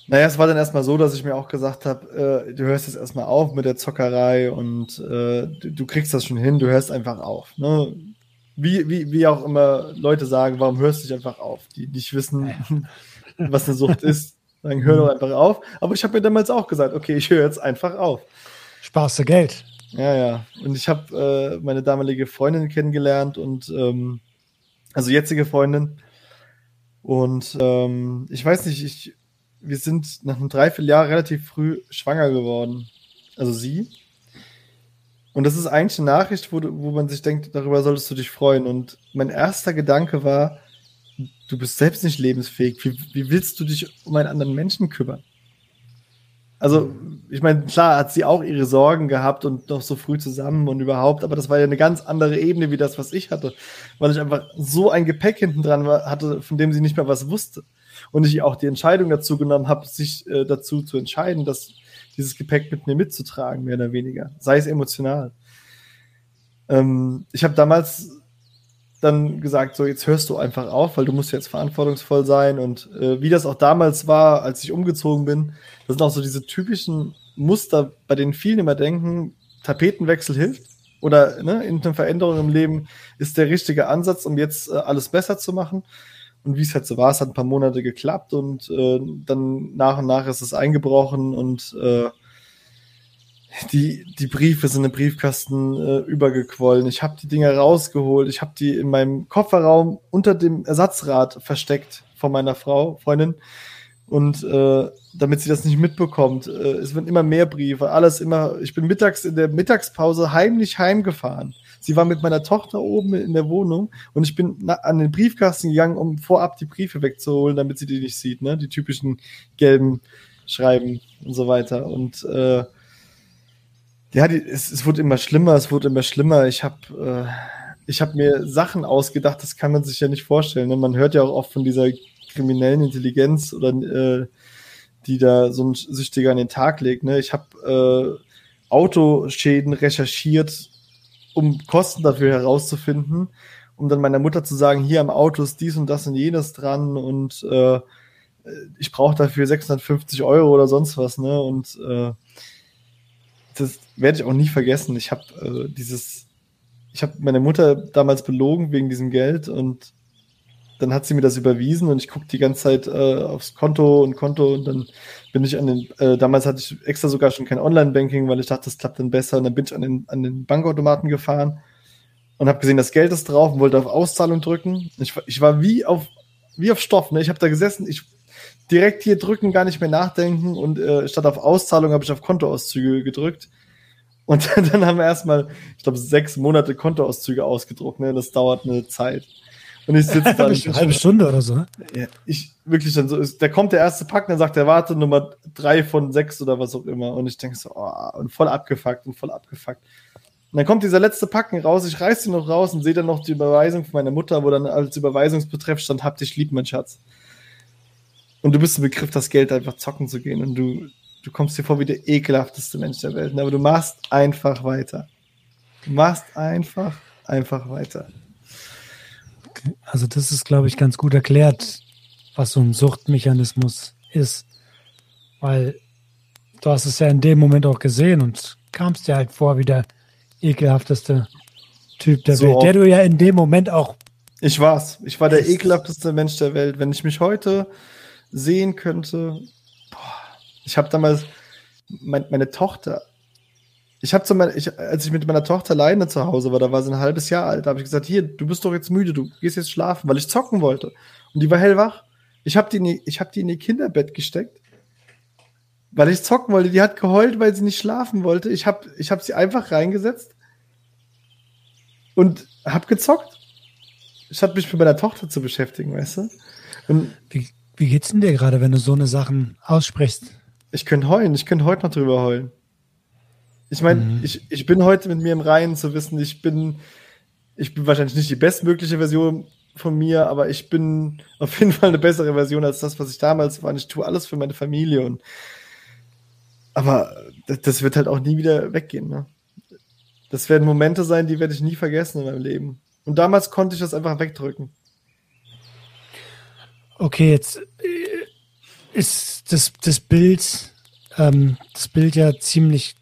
Naja, es war dann erstmal so, dass ich mir auch gesagt habe, äh, du hörst jetzt erstmal auf mit der Zockerei und äh, du, du, kriegst das schon hin, du hörst einfach auf. Ne? Wie, wie, wie auch immer Leute sagen, warum hörst du dich einfach auf? Die nicht wissen, was eine Sucht ist, sagen, hör doch einfach auf. Aber ich habe mir damals auch gesagt, okay, ich höre jetzt einfach auf. Sparst du Geld. Ja, ja. Und ich habe äh, meine damalige Freundin kennengelernt und ähm, also jetzige Freundin. Und ähm, ich weiß nicht, ich wir sind nach einem Dreivierteljahr relativ früh schwanger geworden. Also sie. Und das ist eigentlich eine Nachricht, wo, wo man sich denkt, darüber solltest du dich freuen. Und mein erster Gedanke war, du bist selbst nicht lebensfähig. Wie, wie willst du dich um einen anderen Menschen kümmern? Also, ich meine, klar hat sie auch ihre Sorgen gehabt und noch so früh zusammen und überhaupt, aber das war ja eine ganz andere Ebene wie das, was ich hatte, weil ich einfach so ein Gepäck hinten dran hatte, von dem sie nicht mehr was wusste. Und ich auch die Entscheidung dazu genommen habe, sich äh, dazu zu entscheiden, dass dieses Gepäck mit mir mitzutragen, mehr oder weniger, sei es emotional. Ähm, ich habe damals dann gesagt, so jetzt hörst du einfach auf, weil du musst jetzt verantwortungsvoll sein und äh, wie das auch damals war, als ich umgezogen bin, das sind auch so diese typischen Muster, bei denen viele immer denken, Tapetenwechsel hilft oder ne, in einer Veränderung im Leben ist der richtige Ansatz, um jetzt äh, alles besser zu machen. Und wie es halt so war, es hat ein paar Monate geklappt und äh, dann nach und nach ist es eingebrochen und äh, die, die Briefe sind im Briefkasten äh, übergequollen. Ich habe die Dinger rausgeholt. Ich habe die in meinem Kofferraum unter dem Ersatzrad versteckt von meiner Frau, Freundin. Und äh, damit sie das nicht mitbekommt, äh, es werden immer mehr Briefe, alles immer. Ich bin mittags in der Mittagspause heimlich heimgefahren Sie war mit meiner Tochter oben in der Wohnung und ich bin an den Briefkasten gegangen, um vorab die Briefe wegzuholen, damit sie die nicht sieht, ne? Die typischen gelben Schreiben und so weiter. Und äh, ja, die, es, es wurde immer schlimmer, es wurde immer schlimmer. Ich habe äh, ich habe mir Sachen ausgedacht, das kann man sich ja nicht vorstellen. Ne? Man hört ja auch oft von dieser kriminellen Intelligenz oder äh, die da so ein Süchtiger an den Tag legt. Ne? Ich habe äh, Autoschäden recherchiert, um Kosten dafür herauszufinden, um dann meiner Mutter zu sagen, hier am Auto ist dies und das und jenes dran und äh, ich brauche dafür 650 Euro oder sonst was, ne? Und äh, das werde ich auch nie vergessen. Ich habe äh, dieses, ich habe meine Mutter damals belogen wegen diesem Geld und dann hat sie mir das überwiesen und ich gucke die ganze Zeit äh, aufs Konto und Konto und dann bin ich an den, äh, damals hatte ich extra sogar schon kein Online-Banking, weil ich dachte, das klappt dann besser und dann bin ich an den, an den Bankautomaten gefahren und habe gesehen, das Geld ist drauf und wollte auf Auszahlung drücken. Ich, ich war wie auf, wie auf Stoff, ne? Ich habe da gesessen, ich direkt hier drücken, gar nicht mehr nachdenken und äh, statt auf Auszahlung habe ich auf Kontoauszüge gedrückt. Und dann haben wir erstmal, ich glaube, sechs Monate Kontoauszüge ausgedruckt. Ne? Das dauert eine Zeit. Und ich sitze dann. Eine halbe Stunde oder so, ne? Ja, ich wirklich dann so, da kommt der erste Pack, dann sagt er, warte, Nummer drei von sechs oder was auch immer. Und ich denke so, oh, und voll abgefuckt und voll abgefuckt. Und dann kommt dieser letzte Packen raus, ich reiß ihn noch raus und sehe dann noch die Überweisung von meiner Mutter, wo dann als Überweisungsbetreff stand, hab dich lieb, mein Schatz. Und du bist im Begriff, das Geld einfach zocken zu gehen. Und du, du kommst dir vor wie der ekelhafteste Mensch der Welt. Aber du machst einfach weiter. Du machst einfach, einfach weiter. Also das ist, glaube ich, ganz gut erklärt, was so ein Suchtmechanismus ist. Weil du hast es ja in dem Moment auch gesehen und kamst dir halt vor wie der ekelhafteste Typ der so Welt, der du ja in dem Moment auch. Ich war's. Ich war der ekelhafteste Mensch der Welt. Wenn ich mich heute sehen könnte, ich habe damals mein, meine Tochter. Ich habe zu meiner, ich, als ich mit meiner Tochter alleine zu Hause war, da war sie ein halbes Jahr alt, da habe ich gesagt, hier, du bist doch jetzt müde, du gehst jetzt schlafen, weil ich zocken wollte. Und die war hellwach. Ich habe die, ich hab die in ihr Kinderbett gesteckt, weil ich zocken wollte. Die hat geheult, weil sie nicht schlafen wollte. Ich habe ich hab sie einfach reingesetzt und habe gezockt. Statt mich mit meiner Tochter zu beschäftigen, weißt du? Und wie, wie geht's denn dir gerade, wenn du so eine Sachen aussprichst? Ich könnte heulen, ich könnte heute noch drüber heulen. Ich meine, mhm. ich, ich bin heute mit mir im Reinen zu wissen, ich bin, ich bin wahrscheinlich nicht die bestmögliche Version von mir, aber ich bin auf jeden Fall eine bessere Version als das, was ich damals war. Und ich tue alles für meine Familie und aber das wird halt auch nie wieder weggehen. Ne? Das werden Momente sein, die werde ich nie vergessen in meinem Leben. Und damals konnte ich das einfach wegdrücken. Okay, jetzt ist das, das Bild, ähm, das Bild ja ziemlich,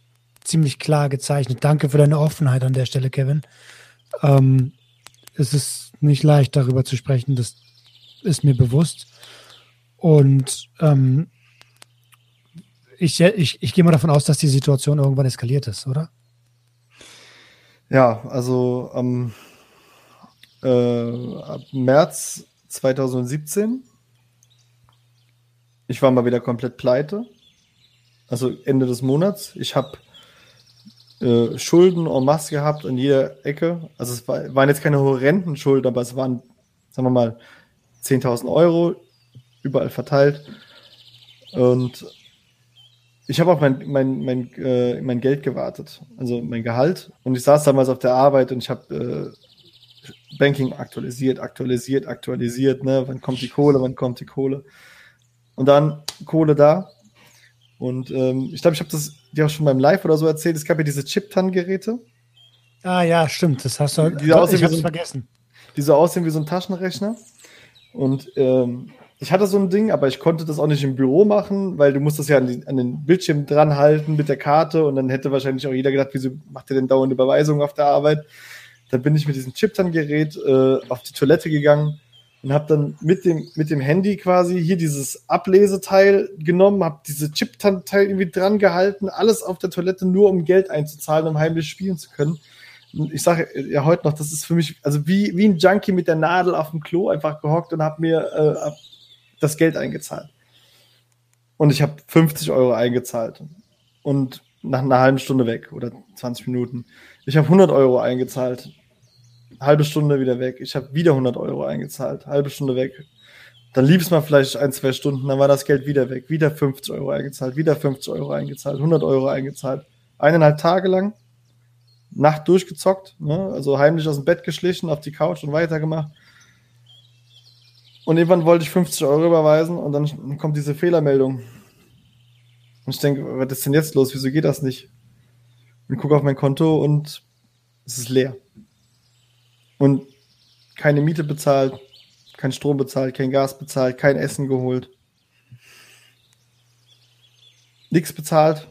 ziemlich klar gezeichnet. Danke für deine Offenheit an der Stelle, Kevin. Ähm, es ist nicht leicht, darüber zu sprechen, das ist mir bewusst. Und ähm, ich, ich, ich gehe mal davon aus, dass die Situation irgendwann eskaliert ist, oder? Ja, also am äh, ab März 2017. Ich war mal wieder komplett pleite. Also Ende des Monats. Ich habe äh, Schulden en masse gehabt in jeder Ecke. Also es war, waren jetzt keine horrenden Schulden, aber es waren, sagen wir mal, 10.000 Euro überall verteilt. Und ich habe auf mein, mein, mein, äh, mein Geld gewartet, also mein Gehalt. Und ich saß damals auf der Arbeit und ich habe äh, Banking aktualisiert, aktualisiert, aktualisiert. Ne? Wann kommt die Kohle, wann kommt die Kohle? Und dann Kohle da. Und ähm, ich glaube, ich habe das dir auch schon beim Live oder so erzählt. Es gab ja diese Chip-Tan-Geräte. Ah ja, stimmt. Das hast du. Die, die aussehen ich so, vergessen. Die so aussehen wie so ein Taschenrechner. Und ähm, ich hatte so ein Ding, aber ich konnte das auch nicht im Büro machen, weil du musst das ja an, die, an den Bildschirm dran halten mit der Karte und dann hätte wahrscheinlich auch jeder gedacht, wieso macht ihr denn dauernd Überweisungen auf der Arbeit? Dann bin ich mit diesem Chip-Dann-Gerät äh, auf die Toilette gegangen und habe dann mit dem, mit dem Handy quasi hier dieses Ableseteil genommen, habe diese Chip-Teil irgendwie dran gehalten, alles auf der Toilette nur um Geld einzuzahlen, um heimlich spielen zu können. Und ich sage ja heute noch, das ist für mich, also wie, wie ein Junkie mit der Nadel auf dem Klo einfach gehockt und habe mir äh, das Geld eingezahlt. Und ich habe 50 Euro eingezahlt und nach einer halben Stunde weg oder 20 Minuten. Ich habe 100 Euro eingezahlt, halbe Stunde wieder weg. Ich habe wieder 100 Euro eingezahlt, halbe Stunde weg. Dann lief es mal vielleicht ein, zwei Stunden, dann war das Geld wieder weg. Wieder 50 Euro eingezahlt, wieder 50 Euro eingezahlt, 100 Euro eingezahlt. Eineinhalb Tage lang, Nacht durchgezockt, ne? also heimlich aus dem Bett geschlichen, auf die Couch und weitergemacht. Und irgendwann wollte ich 50 Euro überweisen und dann kommt diese Fehlermeldung. Und ich denke, was ist denn jetzt los? Wieso geht das nicht? Und gucke auf mein Konto und es ist leer. Und keine Miete bezahlt, kein Strom bezahlt, kein Gas bezahlt, kein Essen geholt. Nichts bezahlt,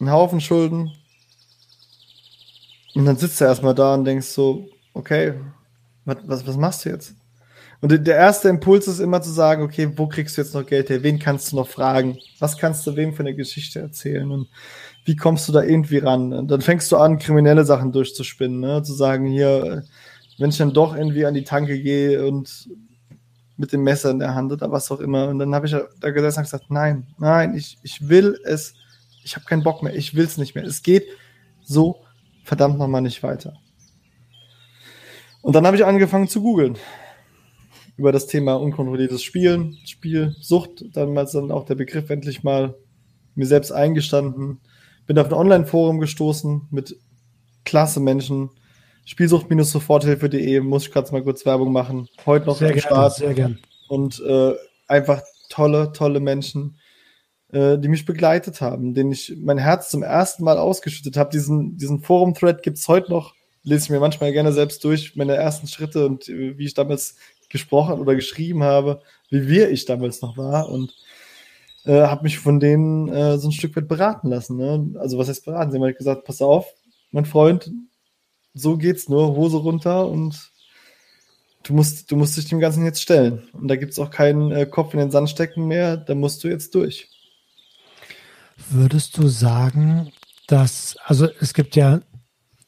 ein Haufen Schulden. Und dann sitzt du erstmal da und denkst so, okay, was, was, was machst du jetzt? Und der erste Impuls ist immer zu sagen, okay, wo kriegst du jetzt noch Geld her? Wen kannst du noch fragen? Was kannst du wem für eine Geschichte erzählen? Und wie kommst du da irgendwie ran? Und dann fängst du an, kriminelle Sachen durchzuspinnen, ne? zu sagen, hier, wenn ich dann doch irgendwie an die Tanke gehe und mit dem Messer in der Hand oder was auch immer. Und dann habe ich da gesessen und gesagt, nein, nein, ich, ich will es, ich habe keinen Bock mehr, ich will es nicht mehr. Es geht so verdammt nochmal nicht weiter. Und dann habe ich angefangen zu googeln über das Thema unkontrolliertes Spielen, Spielsucht, damals dann auch der Begriff endlich mal mir selbst eingestanden. Bin auf ein Online-Forum gestoßen mit klasse Menschen. Spielsucht-soforthilfe.de, muss ich gerade mal kurz Werbung machen. Heute noch sehr am Start. Sehr gern. Und äh, einfach tolle, tolle Menschen, äh, die mich begleitet haben, denen ich mein Herz zum ersten Mal ausgeschüttet habe. Diesen, diesen Forum-Thread gibt's heute noch lese ich mir manchmal gerne selbst durch, meine ersten Schritte und äh, wie ich damals gesprochen oder geschrieben habe, wie wir ich damals noch war und äh, habe mich von denen äh, so ein Stück weit beraten lassen. Ne? Also was heißt beraten? Sie haben halt gesagt, pass auf, mein Freund, so geht's nur, Hose runter und du musst, du musst dich dem Ganzen jetzt stellen. Und da gibt es auch keinen äh, Kopf in den Sand stecken mehr, da musst du jetzt durch. Würdest du sagen, dass, also es gibt ja,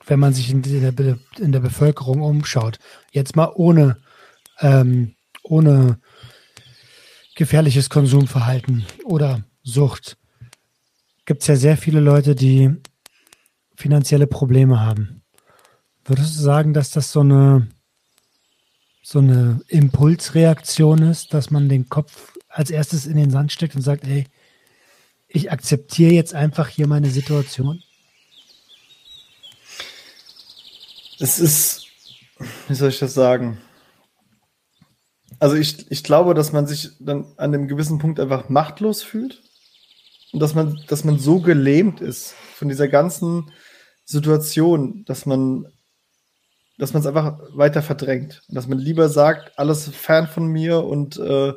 wenn man sich in der, in der Bevölkerung umschaut, jetzt mal ohne, ähm, ohne gefährliches Konsumverhalten oder Sucht, gibt es ja sehr viele Leute, die finanzielle Probleme haben. Würdest du sagen, dass das so eine so eine Impulsreaktion ist, dass man den Kopf als erstes in den Sand steckt und sagt, ey, ich akzeptiere jetzt einfach hier meine Situation? Es ist, wie soll ich das sagen? Also ich, ich glaube, dass man sich dann an einem gewissen Punkt einfach machtlos fühlt und dass man, dass man so gelähmt ist von dieser ganzen Situation, dass man dass man es einfach weiter verdrängt. Dass man lieber sagt, alles fern von mir und äh,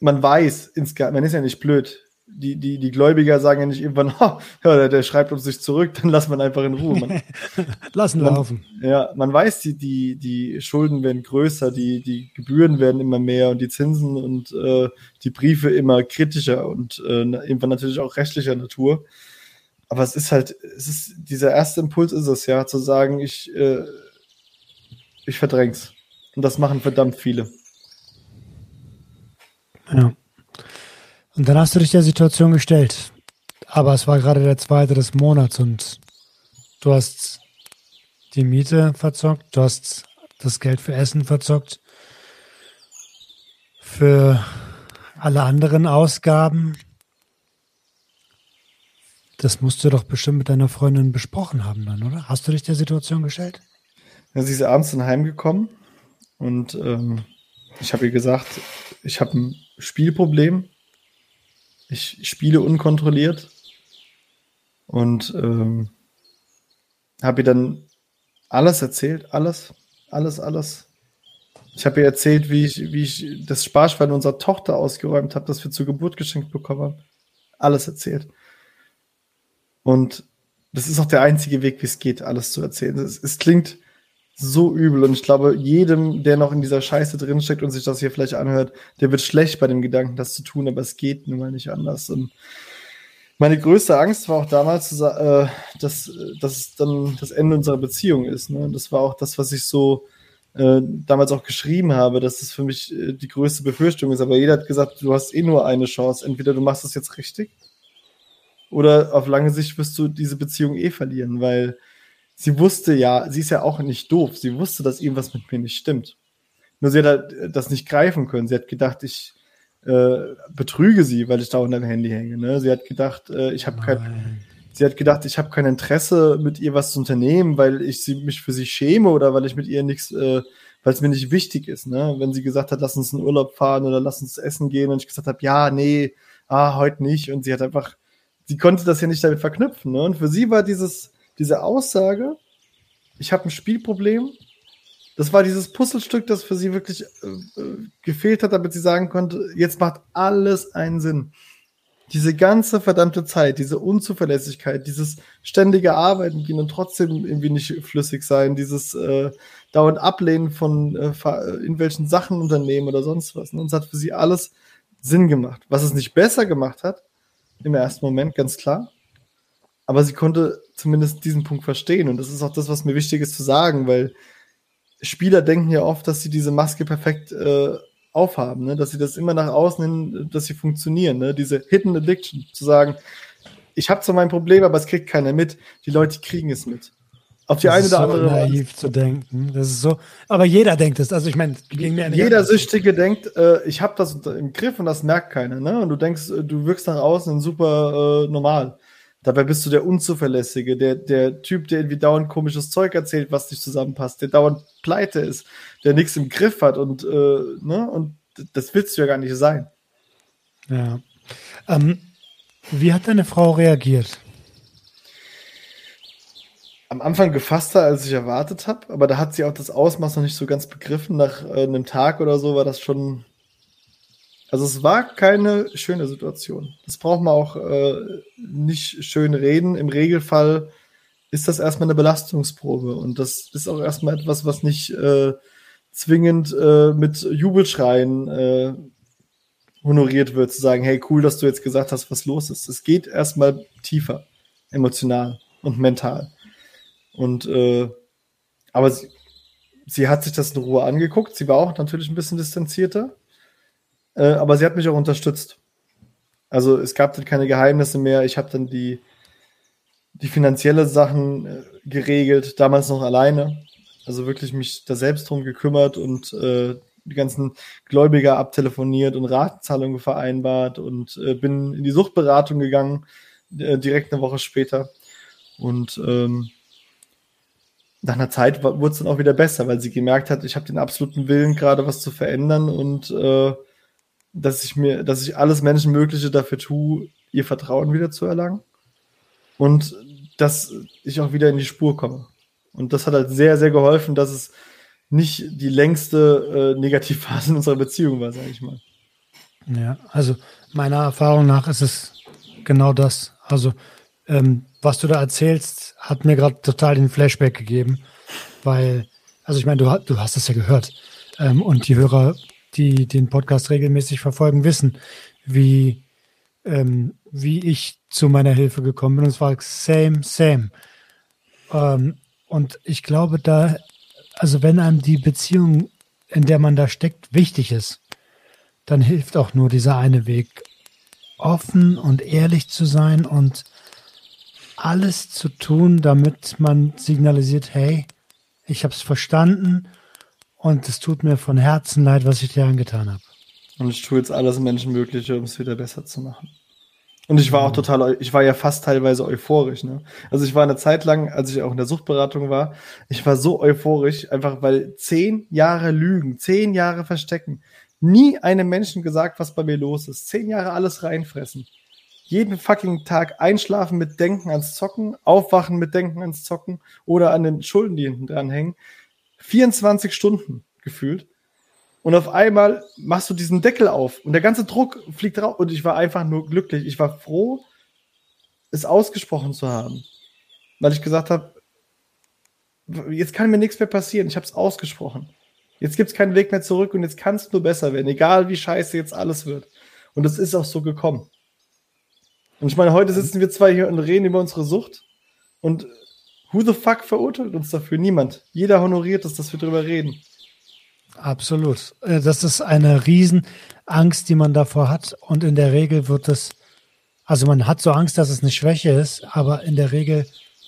man weiß, man ist ja nicht blöd. Die, die, die Gläubiger sagen ja nicht irgendwann, oh, ja, der, der schreibt uns nicht zurück, dann lassen wir ihn einfach in Ruhe. Man, Lassen man, laufen. Ja, man weiß, die, die, die Schulden werden größer, die, die Gebühren werden immer mehr und die Zinsen und äh, die Briefe immer kritischer und äh, irgendwann natürlich auch rechtlicher Natur. Aber es ist halt, es ist, dieser erste Impuls ist es ja, zu sagen, ich, äh, ich verdräng's. Und das machen verdammt viele. Ja. Und dann hast du dich der Situation gestellt. Aber es war gerade der zweite des Monats und du hast die Miete verzockt, du hast das Geld für Essen verzockt, für alle anderen Ausgaben. Das musst du doch bestimmt mit deiner Freundin besprochen haben dann, oder? Hast du dich der Situation gestellt? Ja, sie ist abends dann heimgekommen und ähm, ich habe ihr gesagt, ich habe ein Spielproblem. Ich spiele unkontrolliert und ähm, habe ihr dann alles erzählt, alles, alles, alles. Ich habe ihr erzählt, wie ich, wie ich das Sparschwein unserer Tochter ausgeräumt habe, das wir zur Geburt geschenkt bekommen haben. Alles erzählt. Und das ist auch der einzige Weg, wie es geht, alles zu erzählen. Es, es klingt so übel. Und ich glaube, jedem, der noch in dieser Scheiße drinsteckt und sich das hier vielleicht anhört, der wird schlecht bei dem Gedanken, das zu tun, aber es geht nun mal nicht anders. Und meine größte Angst war auch damals, äh, dass, dass dann das Ende unserer Beziehung ist. Ne? Das war auch das, was ich so äh, damals auch geschrieben habe, dass das für mich äh, die größte Befürchtung ist. Aber jeder hat gesagt, du hast eh nur eine Chance. Entweder du machst das jetzt richtig oder auf lange Sicht wirst du diese Beziehung eh verlieren, weil sie wusste ja, sie ist ja auch nicht doof, sie wusste, dass irgendwas mit mir nicht stimmt. Nur sie hat halt das nicht greifen können. Sie hat gedacht, ich äh, betrüge sie, weil ich da unter dem Handy hänge. Ne? Sie hat gedacht, äh, ich habe kein, sie hat gedacht, ich habe kein Interesse, mit ihr was zu unternehmen, weil ich sie, mich für sie schäme oder weil ich mit ihr nichts, äh, weil es mir nicht wichtig ist. Ne? Wenn sie gesagt hat, lass uns in Urlaub fahren oder lass uns essen gehen und ich gesagt habe, ja, nee, ah, heute nicht. Und sie hat einfach, sie konnte das ja nicht damit verknüpfen. Ne? Und für sie war dieses diese Aussage, ich habe ein Spielproblem, das war dieses Puzzlestück, das für sie wirklich äh, äh, gefehlt hat, damit sie sagen konnte, jetzt macht alles einen Sinn. Diese ganze verdammte Zeit, diese Unzuverlässigkeit, dieses ständige Arbeiten gehen und trotzdem irgendwie nicht flüssig sein, dieses äh, dauernd Ablehnen von äh, in welchen Sachen unternehmen oder sonst was. Ne? Und es hat für sie alles Sinn gemacht. Was es nicht besser gemacht hat, im ersten Moment, ganz klar aber sie konnte zumindest diesen Punkt verstehen. Und das ist auch das, was mir wichtig ist zu sagen, weil Spieler denken ja oft, dass sie diese Maske perfekt äh, aufhaben, ne? dass sie das immer nach außen hin, dass sie funktionieren. Ne? Diese Hidden Addiction, zu sagen, ich habe zwar mein Problem, aber es kriegt keiner mit. Die Leute kriegen es mit. Auf die das eine ist oder so andere naiv zu denken. Das ist so. Aber jeder denkt es. Also ich meine, jeder Süchtige denkt, äh, ich habe das im Griff und das merkt keiner. Ne? Und du denkst, äh, du wirkst nach außen super äh, normal. Dabei bist du der Unzuverlässige, der, der Typ, der irgendwie dauernd komisches Zeug erzählt, was nicht zusammenpasst, der dauernd pleite ist, der nichts im Griff hat und, äh, ne, und das willst du ja gar nicht sein. Ja. Ähm, wie hat deine Frau reagiert? Am Anfang gefasster, als ich erwartet habe, aber da hat sie auch das Ausmaß noch nicht so ganz begriffen. Nach äh, einem Tag oder so war das schon also es war keine schöne Situation. Das braucht man auch äh, nicht schön reden. Im Regelfall ist das erstmal eine Belastungsprobe. Und das ist auch erstmal etwas, was nicht äh, zwingend äh, mit Jubelschreien äh, honoriert wird, zu sagen, hey, cool, dass du jetzt gesagt hast, was los ist. Es geht erstmal tiefer, emotional und mental. Und äh, aber sie, sie hat sich das in Ruhe angeguckt. Sie war auch natürlich ein bisschen distanzierter, äh, aber sie hat mich auch unterstützt. Also es gab dann keine Geheimnisse mehr. Ich habe dann die, die finanzielle Sachen äh, geregelt, damals noch alleine. Also wirklich mich da selbst drum gekümmert und äh, die ganzen Gläubiger abtelefoniert und Ratenzahlungen vereinbart und äh, bin in die Suchtberatung gegangen, äh, direkt eine Woche später. Und ähm, nach einer Zeit wurde es dann auch wieder besser, weil sie gemerkt hat, ich habe den absoluten Willen, gerade was zu verändern und äh, dass ich mir, dass ich alles Menschenmögliche dafür tue, ihr Vertrauen wieder zu erlangen und dass ich auch wieder in die Spur komme. Und das hat halt sehr, sehr geholfen, dass es nicht die längste äh, Negativphase in unserer Beziehung war, sage ich mal. Ja, also meiner Erfahrung nach ist es genau das. Also ähm, was du da erzählst, hat mir gerade total den Flashback gegeben, weil, also ich meine, du, du hast es ja gehört ähm, und die Hörer, die den Podcast regelmäßig verfolgen, wissen, wie, ähm, wie ich zu meiner Hilfe gekommen bin. Und es war same, same. Ähm, und ich glaube, da, also wenn einem die Beziehung, in der man da steckt, wichtig ist, dann hilft auch nur dieser eine Weg, offen und ehrlich zu sein und alles zu tun, damit man signalisiert, hey, ich habe es verstanden und es tut mir von Herzen leid, was ich dir angetan habe. Und ich tue jetzt alles Menschenmögliche, um es wieder besser zu machen. Und ich war auch total, ich war ja fast teilweise euphorisch. Ne? Also ich war eine Zeit lang, als ich auch in der Suchtberatung war, ich war so euphorisch, einfach weil zehn Jahre Lügen, zehn Jahre Verstecken, nie einem Menschen gesagt, was bei mir los ist, zehn Jahre alles reinfressen jeden fucking Tag einschlafen mit Denken ans Zocken, aufwachen mit Denken ans Zocken oder an den Schulden, die hinten dran hängen. 24 Stunden gefühlt. Und auf einmal machst du diesen Deckel auf und der ganze Druck fliegt raus. Und ich war einfach nur glücklich. Ich war froh, es ausgesprochen zu haben. Weil ich gesagt habe, jetzt kann mir nichts mehr passieren. Ich habe es ausgesprochen. Jetzt gibt es keinen Weg mehr zurück und jetzt kann es nur besser werden, egal wie scheiße jetzt alles wird. Und es ist auch so gekommen. Und ich meine, heute sitzen wir zwei hier und reden über unsere Sucht. Und who the fuck verurteilt uns dafür? Niemand. Jeder honoriert es, dass wir drüber reden. Absolut. Äh, das ist eine Riesenangst, die man davor hat. Und in der Regel wird es, also man hat so Angst, dass es eine Schwäche ist, aber in der Regel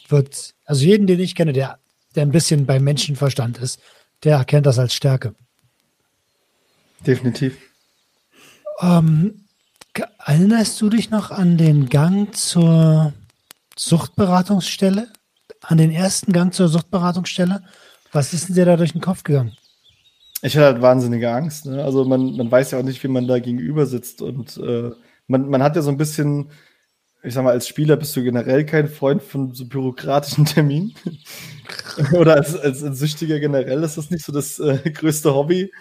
wird, also jeden, den ich kenne, der, der ein bisschen bei Menschenverstand ist, der erkennt das als Stärke. Definitiv. Ähm, Erinnerst du dich noch an den Gang zur Suchtberatungsstelle? An den ersten Gang zur Suchtberatungsstelle? Was ist denn dir da durch den Kopf gegangen? Ich hatte halt wahnsinnige Angst. Ne? Also man, man weiß ja auch nicht, wie man da gegenüber sitzt. Und äh, man, man hat ja so ein bisschen, ich sag mal, als Spieler bist du generell kein Freund von so bürokratischen Terminen. Oder als, als, als Süchtiger generell ist das nicht so das äh, größte Hobby.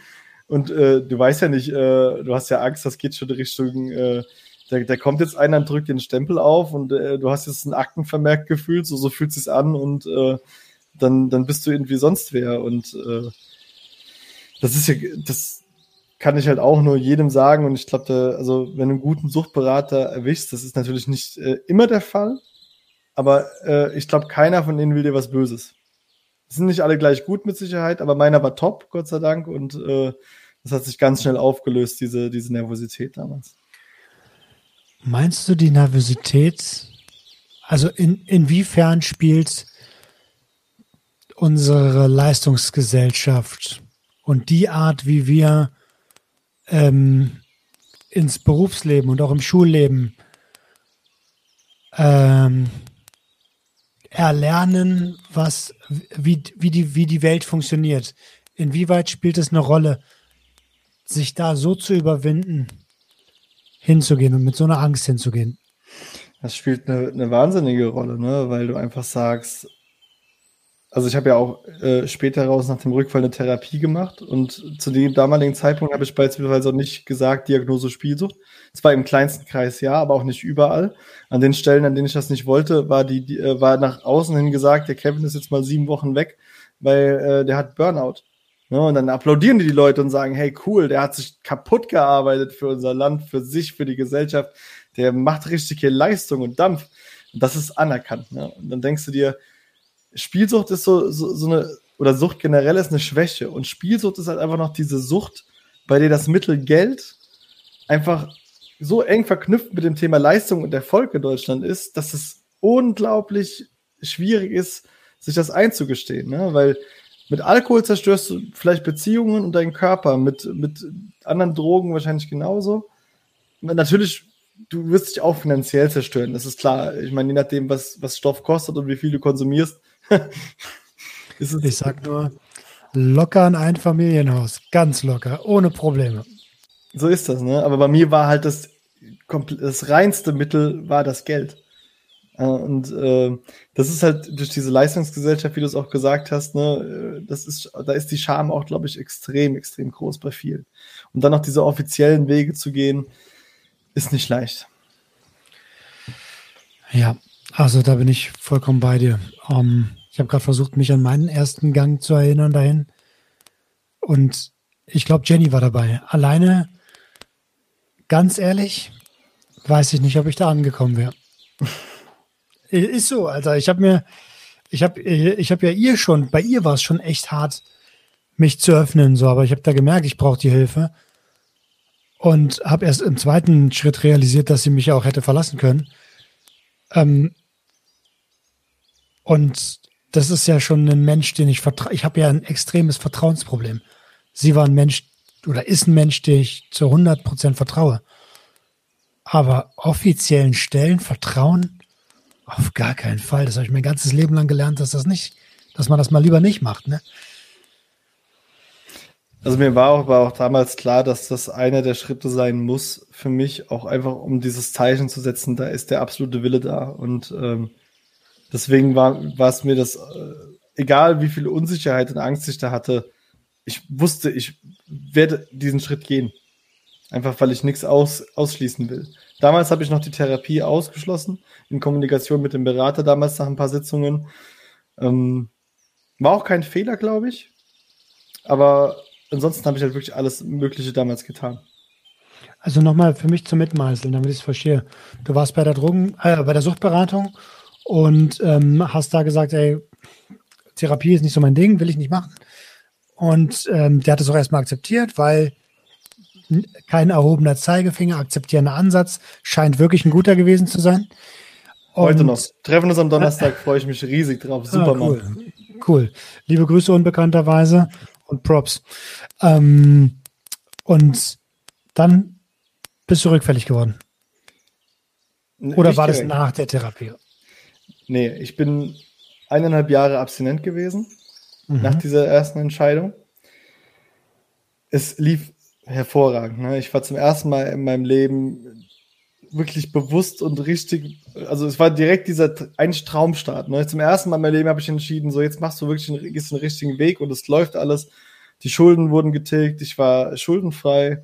Und äh, du weißt ja nicht, äh, du hast ja Angst, das geht schon in Richtung, äh, da, da kommt jetzt einer und drückt den Stempel auf und äh, du hast jetzt einen Aktenvermerk gefühlt, so, so fühlt es sich an und äh, dann, dann bist du irgendwie sonst wer. Und äh, das ist ja, das kann ich halt auch nur jedem sagen. Und ich glaube, also wenn du einen guten Suchtberater erwischst, das ist natürlich nicht äh, immer der Fall, aber äh, ich glaube, keiner von denen will dir was Böses sind nicht alle gleich gut mit Sicherheit, aber meiner war top, Gott sei Dank. Und äh, das hat sich ganz schnell aufgelöst, diese, diese Nervosität damals. Meinst du die Nervosität, also in, inwiefern spielt unsere Leistungsgesellschaft und die Art, wie wir ähm, ins Berufsleben und auch im Schulleben ähm, erlernen, was, wie, wie, die, wie die Welt funktioniert. Inwieweit spielt es eine Rolle, sich da so zu überwinden, hinzugehen und mit so einer Angst hinzugehen? Das spielt eine, eine wahnsinnige Rolle, ne? weil du einfach sagst, also ich habe ja auch äh, später raus nach dem Rückfall eine Therapie gemacht und zu dem damaligen Zeitpunkt habe ich beispielsweise auch nicht gesagt, Diagnose Spielsucht. Zwar im kleinsten Kreis ja, aber auch nicht überall. An den Stellen, an denen ich das nicht wollte, war die, die äh, war nach außen hin gesagt, der Kevin ist jetzt mal sieben Wochen weg, weil äh, der hat Burnout. Ja, und dann applaudieren die, die Leute und sagen, hey cool, der hat sich kaputt gearbeitet für unser Land, für sich, für die Gesellschaft. Der macht richtige Leistung und Dampf. Und das ist anerkannt. Ne? Und dann denkst du dir, Spielsucht ist so, so, so eine, oder Sucht generell ist eine Schwäche. Und Spielsucht ist halt einfach noch diese Sucht, bei der das Mittel Geld einfach so eng verknüpft mit dem Thema Leistung und Erfolg in Deutschland ist, dass es unglaublich schwierig ist, sich das einzugestehen. Ne? Weil mit Alkohol zerstörst du vielleicht Beziehungen und deinen Körper, mit, mit anderen Drogen wahrscheinlich genauso. Natürlich, du wirst dich auch finanziell zerstören, das ist klar. Ich meine, je nachdem, was, was Stoff kostet und wie viel du konsumierst, ich sag nur, locker ein Einfamilienhaus, ganz locker, ohne Probleme. So ist das, ne? Aber bei mir war halt das, das reinste Mittel war das Geld. Und äh, das ist halt durch diese Leistungsgesellschaft, wie du es auch gesagt hast, ne, das ist, da ist die Scham auch, glaube ich, extrem, extrem groß bei vielen. Und dann noch diese offiziellen Wege zu gehen, ist nicht leicht. Ja, also da bin ich vollkommen bei dir. Um, ähm, ich habe gerade versucht, mich an meinen ersten Gang zu erinnern dahin. Und ich glaube, Jenny war dabei. Alleine, ganz ehrlich, weiß ich nicht, ob ich da angekommen wäre. Ist so, Alter. Ich habe mir, ich habe, ich habe ja ihr schon, bei ihr war es schon echt hart, mich zu öffnen, so. Aber ich habe da gemerkt, ich brauche die Hilfe und habe erst im zweiten Schritt realisiert, dass sie mich auch hätte verlassen können. Ähm, und das ist ja schon ein Mensch, den ich vertraue. Ich habe ja ein extremes Vertrauensproblem. Sie war ein Mensch oder ist ein Mensch, den ich zu 100 Prozent vertraue. Aber offiziellen Stellen vertrauen auf gar keinen Fall. Das habe ich mein ganzes Leben lang gelernt, dass das nicht, dass man das mal lieber nicht macht. Ne? Also mir war auch, war auch damals klar, dass das einer der Schritte sein muss für mich, auch einfach um dieses Zeichen zu setzen. Da ist der absolute Wille da und ähm, Deswegen war, es mir das, äh, egal wie viel Unsicherheit und Angst ich da hatte, ich wusste, ich werde diesen Schritt gehen. Einfach weil ich nichts aus, ausschließen will. Damals habe ich noch die Therapie ausgeschlossen, in Kommunikation mit dem Berater, damals nach ein paar Sitzungen. Ähm, war auch kein Fehler, glaube ich. Aber ansonsten habe ich halt wirklich alles Mögliche damals getan. Also nochmal für mich zum Mitmeißeln, damit ich es verstehe. Du warst bei der Drogen, äh, bei der Suchtberatung und ähm, hast da gesagt, ey, Therapie ist nicht so mein Ding, will ich nicht machen. Und ähm, der hat es auch erstmal akzeptiert, weil kein erhobener Zeigefinger, akzeptierender Ansatz, scheint wirklich ein guter gewesen zu sein. Und, Heute noch. Treffen uns am Donnerstag, freue ich mich riesig drauf. Super, ah, cool. cool. Liebe Grüße unbekannterweise und Props. Ähm, und dann bist du rückfällig geworden. Oder Nicht war das nach der Therapie? Nee, ich bin eineinhalb Jahre abstinent gewesen mhm. nach dieser ersten Entscheidung. Es lief hervorragend. Ne? Ich war zum ersten Mal in meinem Leben wirklich bewusst und richtig, also es war direkt dieser eigentlich Traumstart. Ne? Zum ersten Mal in meinem Leben habe ich entschieden, so jetzt machst du wirklich einen, gehst den richtigen Weg und es läuft alles. Die Schulden wurden getilgt, ich war schuldenfrei.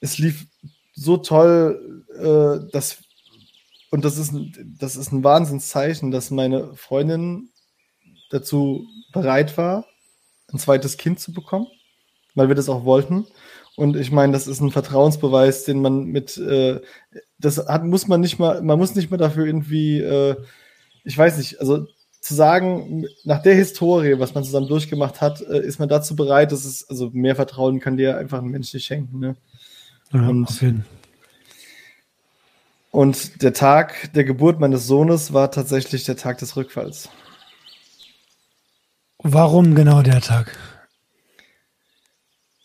Es lief so toll, äh, dass und das ist, das ist ein Wahnsinnszeichen, dass meine Freundin dazu bereit war, ein zweites Kind zu bekommen, weil wir das auch wollten. Und ich meine, das ist ein Vertrauensbeweis, den man mit, äh, das hat, muss man nicht mal, man muss nicht mal dafür irgendwie, äh, ich weiß nicht, also zu sagen, nach der Historie, was man zusammen durchgemacht hat, äh, ist man dazu bereit, dass es, also mehr Vertrauen kann dir einfach ein Mensch nicht schenken. Ne? Ja, und auf jeden. Und der Tag der Geburt meines Sohnes war tatsächlich der Tag des Rückfalls. Warum genau der Tag?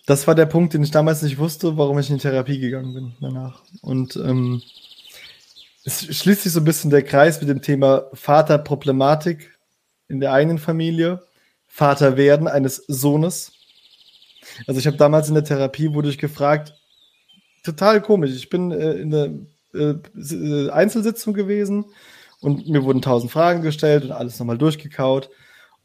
Das war der Punkt, den ich damals nicht wusste, warum ich in die Therapie gegangen bin danach. Und ähm, es schließt sich so ein bisschen der Kreis mit dem Thema Vaterproblematik in der eigenen Familie, Vaterwerden eines Sohnes. Also ich habe damals in der Therapie wurde ich gefragt, total komisch. Ich bin äh, in der äh, Einzelsitzung gewesen und mir wurden tausend Fragen gestellt und alles nochmal durchgekaut.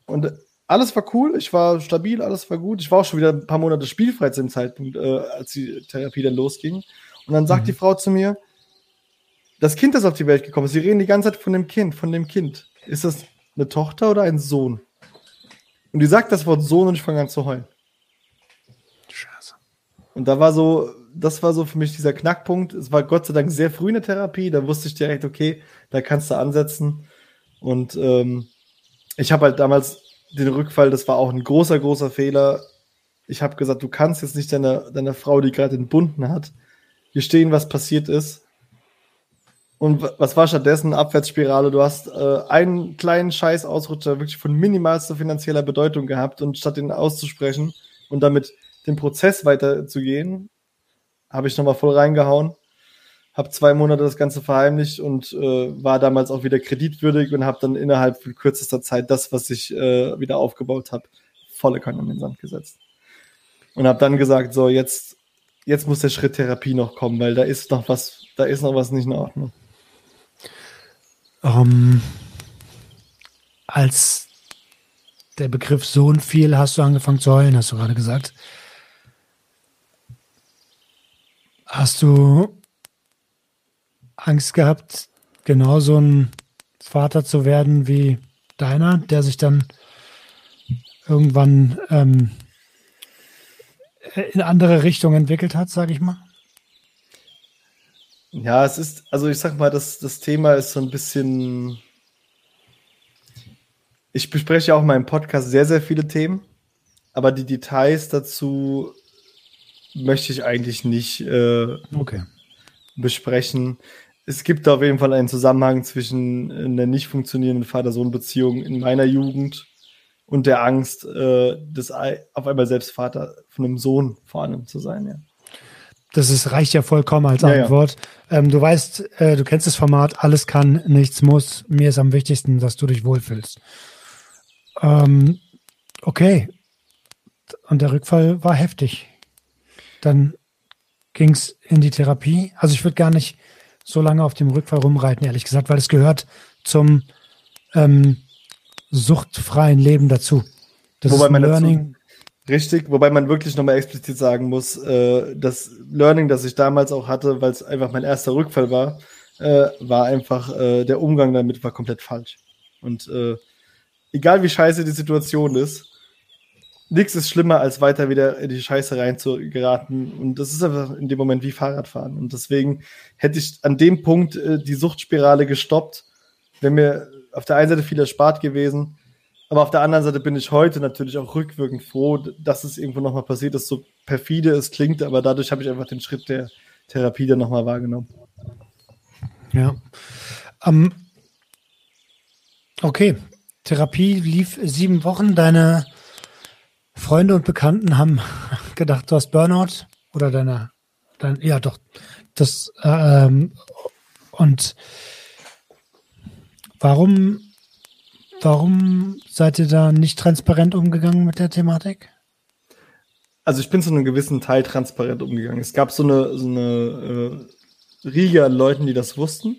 Und alles war cool, ich war stabil, alles war gut. Ich war auch schon wieder ein paar Monate spielfrei zu dem Zeitpunkt, äh, als die Therapie dann losging. Und dann sagt mhm. die Frau zu mir, das Kind ist auf die Welt gekommen. Sie reden die ganze Zeit von dem Kind, von dem Kind. Ist das eine Tochter oder ein Sohn? Und die sagt das Wort Sohn und ich fange an zu heulen. Scheiße. Und da war so, das war so für mich dieser Knackpunkt. Es war Gott sei Dank sehr früh in der Therapie. Da wusste ich direkt, okay, da kannst du ansetzen. Und ähm, ich habe halt damals den Rückfall, das war auch ein großer, großer Fehler. Ich habe gesagt, du kannst jetzt nicht deiner, deiner Frau, die gerade entbunden hat, gestehen, was passiert ist. Und was war stattdessen? Abwärtsspirale. Du hast äh, einen kleinen Scheiß-Ausrutscher wirklich von minimalster finanzieller Bedeutung gehabt und statt den auszusprechen und damit den Prozess weiterzugehen, habe ich nochmal voll reingehauen, habe zwei Monate das Ganze verheimlicht und äh, war damals auch wieder kreditwürdig und habe dann innerhalb von kürzester Zeit das, was ich äh, wieder aufgebaut habe, volle Kanne in den Sand gesetzt. Und habe dann gesagt, so jetzt, jetzt muss der Schritt Therapie noch kommen, weil da ist noch was, da ist noch was nicht in Ordnung. Um, ähm, als der Begriff Sohn fiel, hast du angefangen zu heulen, hast du gerade gesagt. Hast du Angst gehabt, genauso ein Vater zu werden wie deiner, der sich dann irgendwann ähm, in andere Richtung entwickelt hat, sage ich mal? Ja, es ist, also ich sag mal, das, das Thema ist so ein bisschen. Ich bespreche auch in meinem Podcast sehr, sehr viele Themen, aber die Details dazu möchte ich eigentlich nicht äh, okay. besprechen. Es gibt auf jeden Fall einen Zusammenhang zwischen einer nicht funktionierenden Vater-Sohn-Beziehung in meiner Jugend und der Angst, äh, des, auf einmal selbst Vater von einem Sohn vor allem zu sein. Ja. Das ist, reicht ja vollkommen als Antwort. Ja. Ähm, du weißt, äh, du kennst das Format, alles kann, nichts muss. Mir ist am wichtigsten, dass du dich wohlfühlst. Ähm, okay. Und der Rückfall war heftig. Dann ging es in die Therapie. Also ich würde gar nicht so lange auf dem Rückfall rumreiten, ehrlich gesagt, weil es gehört zum ähm, suchtfreien Leben dazu. Das Wobei ist ein Learning. Richtig, wobei man wirklich nochmal explizit sagen muss, äh, das Learning, das ich damals auch hatte, weil es einfach mein erster Rückfall war, äh, war einfach, äh, der Umgang damit war komplett falsch. Und äh, egal wie scheiße die Situation ist, nichts ist schlimmer, als weiter wieder in die Scheiße rein zu geraten. Und das ist einfach in dem Moment wie Fahrradfahren. Und deswegen hätte ich an dem Punkt äh, die Suchtspirale gestoppt, wäre mir auf der einen Seite viel erspart gewesen. Aber auf der anderen Seite bin ich heute natürlich auch rückwirkend froh, dass es irgendwo nochmal passiert ist, so perfide es klingt, aber dadurch habe ich einfach den Schritt der Therapie dann nochmal wahrgenommen. Ja. Ähm, okay. Therapie lief sieben Wochen. Deine Freunde und Bekannten haben gedacht, du hast Burnout oder deine, dein, ja doch, das ähm, und warum, warum seid ihr da nicht transparent umgegangen mit der Thematik? Also ich bin zu einem gewissen Teil transparent umgegangen. Es gab so eine, so eine äh, Riege an Leuten, die das wussten.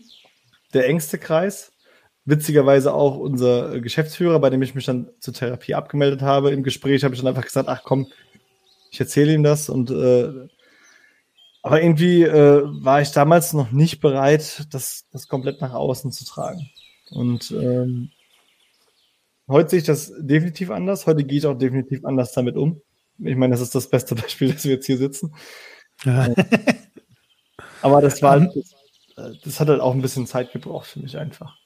Der engste Kreis witzigerweise auch unser Geschäftsführer, bei dem ich mich dann zur Therapie abgemeldet habe. Im Gespräch habe ich dann einfach gesagt, ach komm, ich erzähle ihm das und äh, aber irgendwie äh, war ich damals noch nicht bereit, das, das komplett nach außen zu tragen. Und ähm, heute sehe ich das definitiv anders. Heute gehe ich auch definitiv anders damit um. Ich meine, das ist das beste Beispiel, dass wir jetzt hier sitzen. Ja. aber das war, das, das hat halt auch ein bisschen Zeit gebraucht für mich einfach.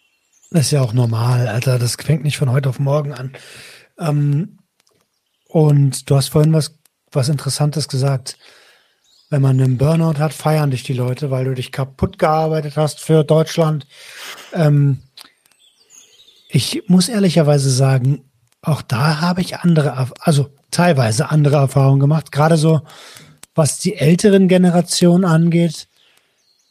Das ist ja auch normal, Alter. Das fängt nicht von heute auf morgen an. Ähm, und du hast vorhin was, was Interessantes gesagt. Wenn man einen Burnout hat, feiern dich die Leute, weil du dich kaputt gearbeitet hast für Deutschland. Ähm, ich muss ehrlicherweise sagen, auch da habe ich andere, also teilweise andere Erfahrungen gemacht. Gerade so, was die älteren Generationen angeht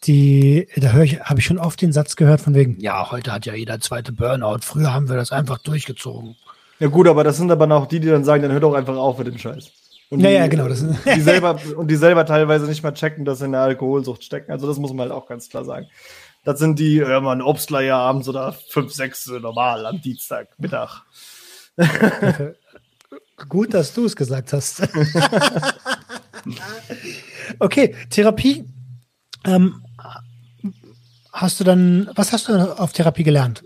die, da höre ich, habe ich schon oft den Satz gehört von wegen, ja, heute hat ja jeder zweite Burnout. Früher haben wir das einfach durchgezogen. Ja gut, aber das sind aber auch die, die dann sagen, dann hört doch einfach auf mit dem Scheiß. Und ja, die, ja, genau. Das die selber, und die selber teilweise nicht mal checken, dass sie in der Alkoholsucht stecken. Also das muss man halt auch ganz klar sagen. Das sind die, ja, man Obstler ja abends oder fünf, sechs normal am Dienstag, Mittag. Gut, dass du es gesagt hast. okay, Therapie. Ähm, hast du dann, was hast du auf Therapie gelernt?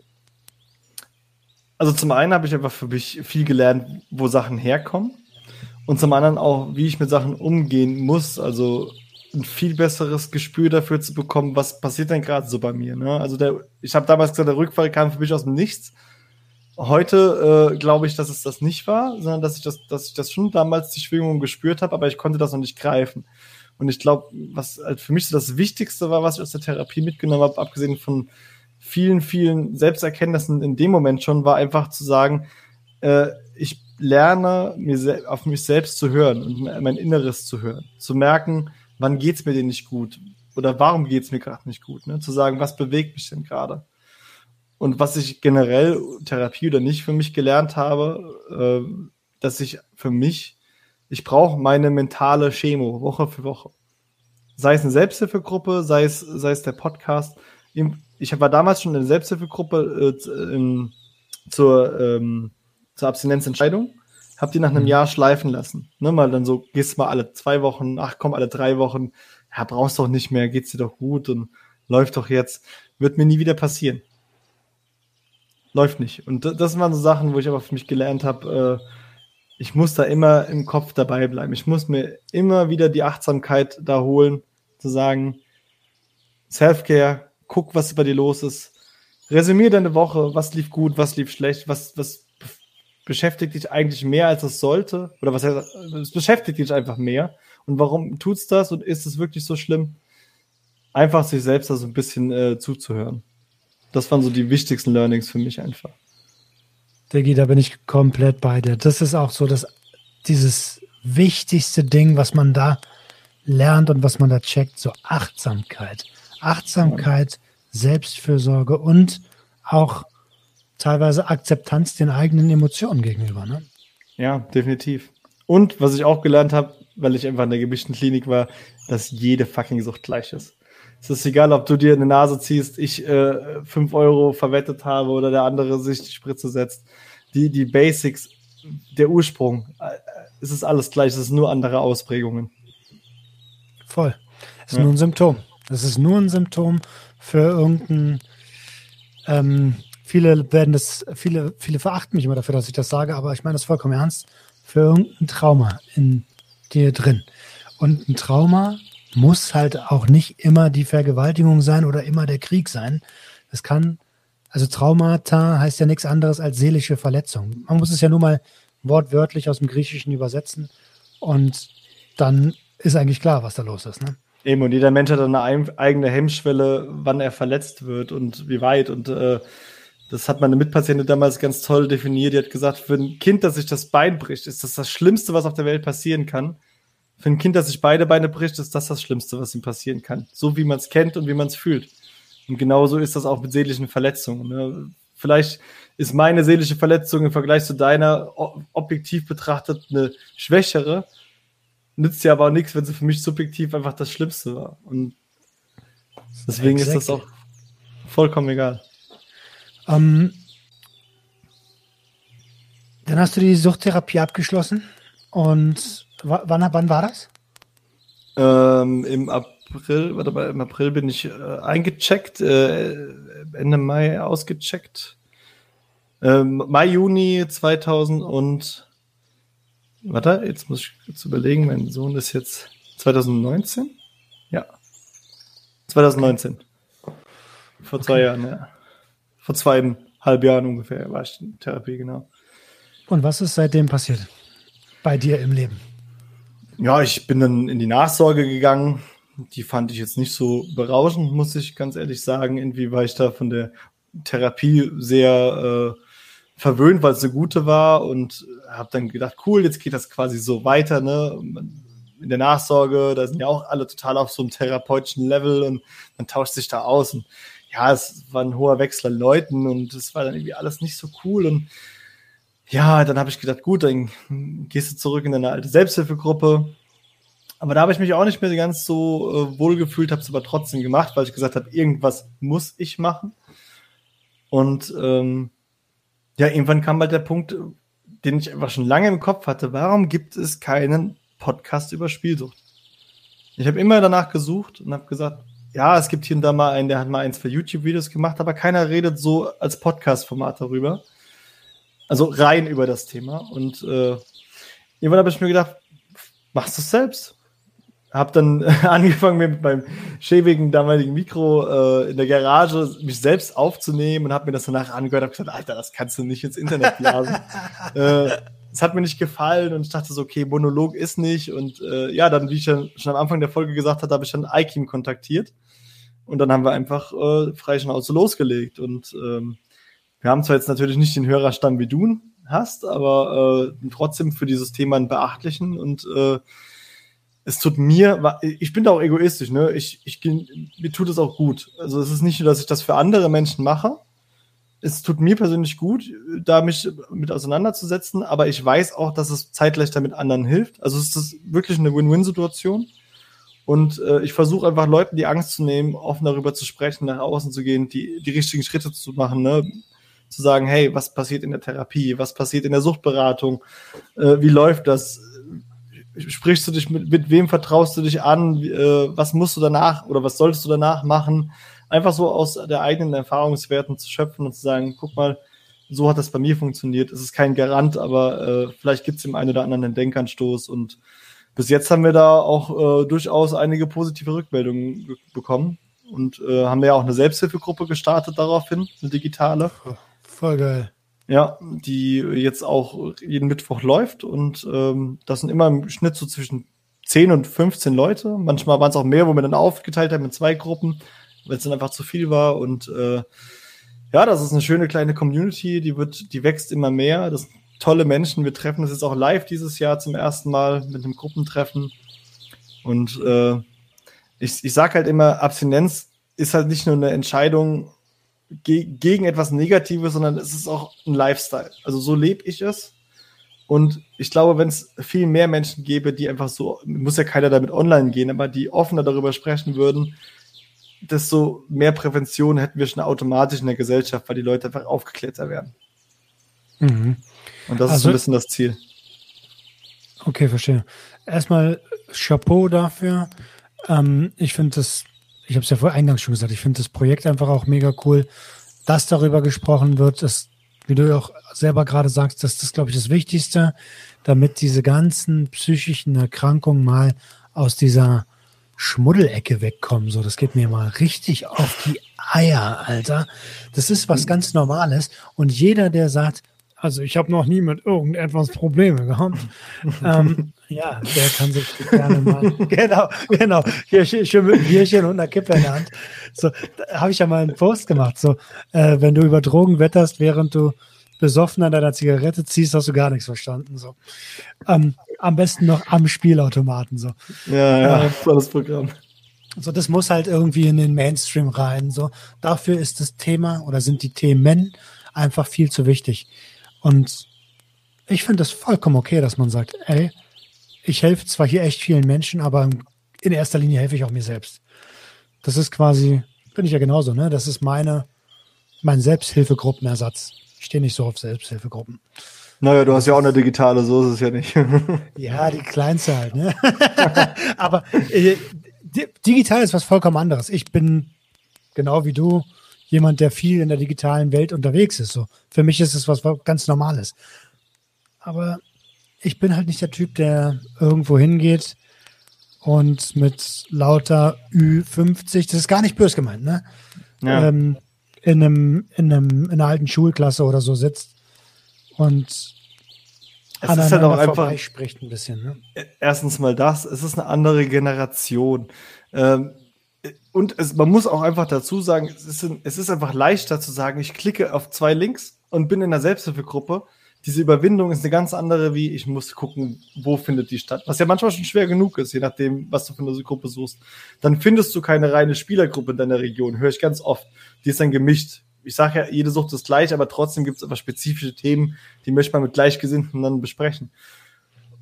Also zum einen habe ich einfach für mich viel gelernt, wo Sachen herkommen. Und zum anderen auch, wie ich mit Sachen umgehen muss. Also ein viel besseres Gespür dafür zu bekommen, was passiert denn gerade so bei mir. Ne? Also der, ich habe damals gesagt, der Rückfall kam für mich aus dem Nichts. Heute äh, glaube ich, dass es das nicht war, sondern dass ich das, dass ich das schon damals die Schwingung gespürt habe, aber ich konnte das noch nicht greifen. Und ich glaube, was halt für mich so das Wichtigste war, was ich aus der Therapie mitgenommen habe, abgesehen von vielen, vielen Selbsterkenntnissen in dem Moment schon, war einfach zu sagen, äh, ich lerne, mir auf mich selbst zu hören und mein Inneres zu hören. Zu merken, wann geht's mir denn nicht gut? Oder warum geht's mir gerade nicht gut? Ne? Zu sagen, was bewegt mich denn gerade? Und was ich generell, Therapie oder nicht, für mich gelernt habe, äh, dass ich für mich, ich brauche meine mentale Chemo Woche für Woche. Sei es eine Selbsthilfegruppe, sei es, sei es der Podcast. Ich war damals schon in der Selbsthilfegruppe äh, in, zur, ähm, zur Abstinenzentscheidung, hab die nach einem mhm. Jahr schleifen lassen. Ne, mal dann so, gehst mal alle zwei Wochen, ach komm, alle drei Wochen, ja, brauchst doch nicht mehr, geht's dir doch gut und läuft doch jetzt. Wird mir nie wieder passieren. Läuft nicht. Und das waren so Sachen, wo ich aber für mich gelernt habe, äh, ich muss da immer im Kopf dabei bleiben. Ich muss mir immer wieder die Achtsamkeit da holen, zu sagen, Self-Care, guck, was bei dir los ist. Resümier deine Woche, was lief gut, was lief schlecht, was, was beschäftigt dich eigentlich mehr, als es sollte? Oder was es beschäftigt dich einfach mehr. Und warum tut's das und ist es wirklich so schlimm? Einfach sich selbst da so ein bisschen äh, zuzuhören. Das waren so die wichtigsten Learnings für mich einfach. Diggi, da bin ich komplett bei dir. Das ist auch so das, dieses wichtigste Ding, was man da lernt und was man da checkt, so Achtsamkeit. Achtsamkeit. Selbstfürsorge und auch teilweise Akzeptanz den eigenen Emotionen gegenüber. Ne? Ja, definitiv. Und was ich auch gelernt habe, weil ich einfach in der gemischten Klinik war, dass jede fucking Sucht gleich ist. Es ist egal, ob du dir eine Nase ziehst, ich äh, 5 Euro verwettet habe oder der andere sich die Spritze setzt. Die, die Basics, der Ursprung, äh, es ist alles gleich, es ist nur andere Ausprägungen. Voll. Es ist ja. nur ein Symptom. Es ist nur ein Symptom für irgendein ähm, Viele werden das, viele, viele verachten mich immer dafür, dass ich das sage, aber ich meine das vollkommen ernst. Für irgendein Trauma in dir drin. Und ein Trauma muss halt auch nicht immer die Vergewaltigung sein oder immer der Krieg sein. Es kann, also Traumata heißt ja nichts anderes als seelische Verletzung. Man muss es ja nur mal wortwörtlich aus dem Griechischen übersetzen und dann ist eigentlich klar, was da los ist. Ne? Eben, und jeder Mensch hat eine eigene Hemmschwelle, wann er verletzt wird und wie weit. Und äh, das hat meine Mitpatientin damals ganz toll definiert. Die hat gesagt, für ein Kind, das sich das Bein bricht, ist das das Schlimmste, was auf der Welt passieren kann. Für ein Kind, das sich beide Beine bricht, ist das das Schlimmste, was ihm passieren kann. So wie man es kennt und wie man es fühlt. Und genauso ist das auch mit seelischen Verletzungen. Ne? Vielleicht ist meine seelische Verletzung im Vergleich zu deiner objektiv betrachtet eine schwächere, nützt ja aber auch nichts, wenn sie für mich subjektiv einfach das Schlimmste war. Und deswegen exactly. ist das auch vollkommen egal. Ähm, dann hast du die Suchttherapie abgeschlossen. Und wann, wann war das? Ähm, Im April, warte mal, im April bin ich äh, eingecheckt, äh, Ende Mai ausgecheckt. Ähm, Mai, Juni 2000 und warte, jetzt muss ich kurz überlegen, mein Sohn ist jetzt 2019? Ja. 2019. Vor okay. zwei Jahren, ja vor zweieinhalb Jahren ungefähr war ich in Therapie, genau. Und was ist seitdem passiert bei dir im Leben? Ja, ich bin dann in die Nachsorge gegangen. Die fand ich jetzt nicht so berauschend, muss ich ganz ehrlich sagen. Irgendwie war ich da von der Therapie sehr äh, verwöhnt, weil es eine gute war und habe dann gedacht, cool, jetzt geht das quasi so weiter. Ne? In der Nachsorge, da sind ja auch alle total auf so einem therapeutischen Level und man tauscht sich da aus. Und ja, es war ein hoher Wechsel an Leuten und es war dann irgendwie alles nicht so cool. Und ja, dann habe ich gedacht, gut, dann gehst du zurück in deine alte Selbsthilfegruppe. Aber da habe ich mich auch nicht mehr ganz so äh, wohl gefühlt, habe es aber trotzdem gemacht, weil ich gesagt habe, irgendwas muss ich machen. Und ähm, ja, irgendwann kam halt der Punkt, den ich einfach schon lange im Kopf hatte. Warum gibt es keinen Podcast über Spielsucht? Ich habe immer danach gesucht und habe gesagt, ja, es gibt hier und da mal einen, der hat mal eins für YouTube-Videos gemacht, aber keiner redet so als Podcast-Format darüber. Also rein über das Thema. Und äh, irgendwann habe ich mir gedacht, machst du es selbst. Hab dann angefangen mit meinem schäbigen damaligen Mikro äh, in der Garage mich selbst aufzunehmen und habe mir das danach angehört und gesagt, Alter, das kannst du nicht ins Internet blasen. äh, es hat mir nicht gefallen und ich dachte so, okay, Monolog ist nicht. Und äh, ja, dann, wie ich schon, schon am Anfang der Folge gesagt habe, habe ich dann iKeam kontaktiert. Und dann haben wir einfach äh, frei Schnauze losgelegt. Und ähm, wir haben zwar jetzt natürlich nicht den Hörerstamm wie du hast, aber äh, trotzdem für dieses Thema einen beachtlichen und äh, es tut mir, ich bin da auch egoistisch, ne? Ich, ich, mir tut es auch gut. Also es ist nicht nur, dass ich das für andere Menschen mache. Es tut mir persönlich gut, da mich mit auseinanderzusetzen, aber ich weiß auch, dass es zeitgleich damit anderen hilft. Also es ist wirklich eine Win-Win-Situation. Und äh, ich versuche einfach Leuten die Angst zu nehmen, offen darüber zu sprechen, nach außen zu gehen, die, die richtigen Schritte zu machen, ne? Zu sagen, hey, was passiert in der Therapie, was passiert in der Suchtberatung, äh, wie läuft das, sprichst du dich mit, mit wem vertraust du dich an, äh, was musst du danach oder was solltest du danach machen, einfach so aus der eigenen Erfahrungswerten zu schöpfen und zu sagen, guck mal, so hat das bei mir funktioniert. Es ist kein Garant, aber äh, vielleicht gibt es dem einen oder anderen einen Denkanstoß. Und bis jetzt haben wir da auch äh, durchaus einige positive Rückmeldungen bekommen. Und äh, haben ja auch eine Selbsthilfegruppe gestartet daraufhin, eine digitale. Voll geil. Ja, die jetzt auch jeden Mittwoch läuft und ähm, das sind immer im Schnitt so zwischen 10 und 15 Leute. Manchmal waren es auch mehr, wo wir dann aufgeteilt haben in zwei Gruppen, weil es dann einfach zu viel war und äh, ja, das ist eine schöne kleine Community, die wird, die wächst immer mehr. Das sind tolle Menschen. Wir treffen uns jetzt auch live dieses Jahr zum ersten Mal mit einem Gruppentreffen. Und äh, ich, ich sage halt immer, Abstinenz ist halt nicht nur eine Entscheidung ge gegen etwas Negatives, sondern es ist auch ein Lifestyle. Also so lebe ich es. Und ich glaube, wenn es viel mehr Menschen gäbe, die einfach so, muss ja keiner damit online gehen, aber die offener darüber sprechen würden, desto mehr Prävention hätten wir schon automatisch in der Gesellschaft, weil die Leute einfach aufgeklärter werden. Mhm. Und das also, ist so ein bisschen das Ziel. Okay, verstehe. Erstmal Chapeau dafür. Ähm, ich finde das ich habe es ja vor eingangs schon gesagt, ich finde das Projekt einfach auch mega cool, dass darüber gesprochen wird, dass, wie du auch selber gerade sagst, dass das, glaube ich, das Wichtigste, damit diese ganzen psychischen Erkrankungen mal aus dieser Schmuddelecke wegkommen. So, das geht mir mal richtig auf die Eier, Alter. Das ist was ganz Normales. Und jeder, der sagt, also ich habe noch nie mit irgendetwas Probleme gehabt. ähm, ja, der kann sich gerne mal. genau, genau. Hier schön mit einem Bierchen und einer Kippe in der Hand. So, da habe ich ja mal einen Post gemacht. So, äh, wenn du über Drogen wetterst, während du besoffen an deiner Zigarette ziehst, hast du gar nichts verstanden. So. Ähm, am besten noch am Spielautomaten. So. Ja, ja, äh, tolles Programm. So, das muss halt irgendwie in den Mainstream rein. So, dafür ist das Thema oder sind die Themen einfach viel zu wichtig. Und ich finde es vollkommen okay, dass man sagt, ey, ich helfe zwar hier echt vielen Menschen, aber in erster Linie helfe ich auch mir selbst. Das ist quasi, bin ich ja genauso, ne? Das ist meine, mein Selbsthilfegruppenersatz. Ich stehe nicht so auf Selbsthilfegruppen. Naja, du hast ja auch eine digitale, so ist es ja nicht. ja, die kleinste halt, ne? aber äh, digital ist was vollkommen anderes. Ich bin genau wie du jemand, der viel in der digitalen Welt unterwegs ist. So. Für mich ist es was ganz Normales. Aber ich bin halt nicht der Typ, der irgendwo hingeht und mit lauter Ü50, das ist gar nicht bös gemeint, ne? Ja. Ähm, in, einem, in, einem, in einer alten Schulklasse oder so sitzt und es ist halt auch einfach spricht ein bisschen. Ne? Erstens mal das, es ist eine andere Generation. Ähm, und es, man muss auch einfach dazu sagen, es ist, es ist einfach leichter zu sagen, ich klicke auf zwei Links und bin in der Selbsthilfegruppe. Diese Überwindung ist eine ganz andere, wie ich muss gucken, wo findet die statt. Was ja manchmal schon schwer genug ist, je nachdem, was du für eine Gruppe suchst. Dann findest du keine reine Spielergruppe in deiner Region, höre ich ganz oft. Die ist dann gemischt. Ich sage ja, jede Sucht ist gleich, aber trotzdem gibt es einfach spezifische Themen, die möchte man mit Gleichgesinnten dann besprechen.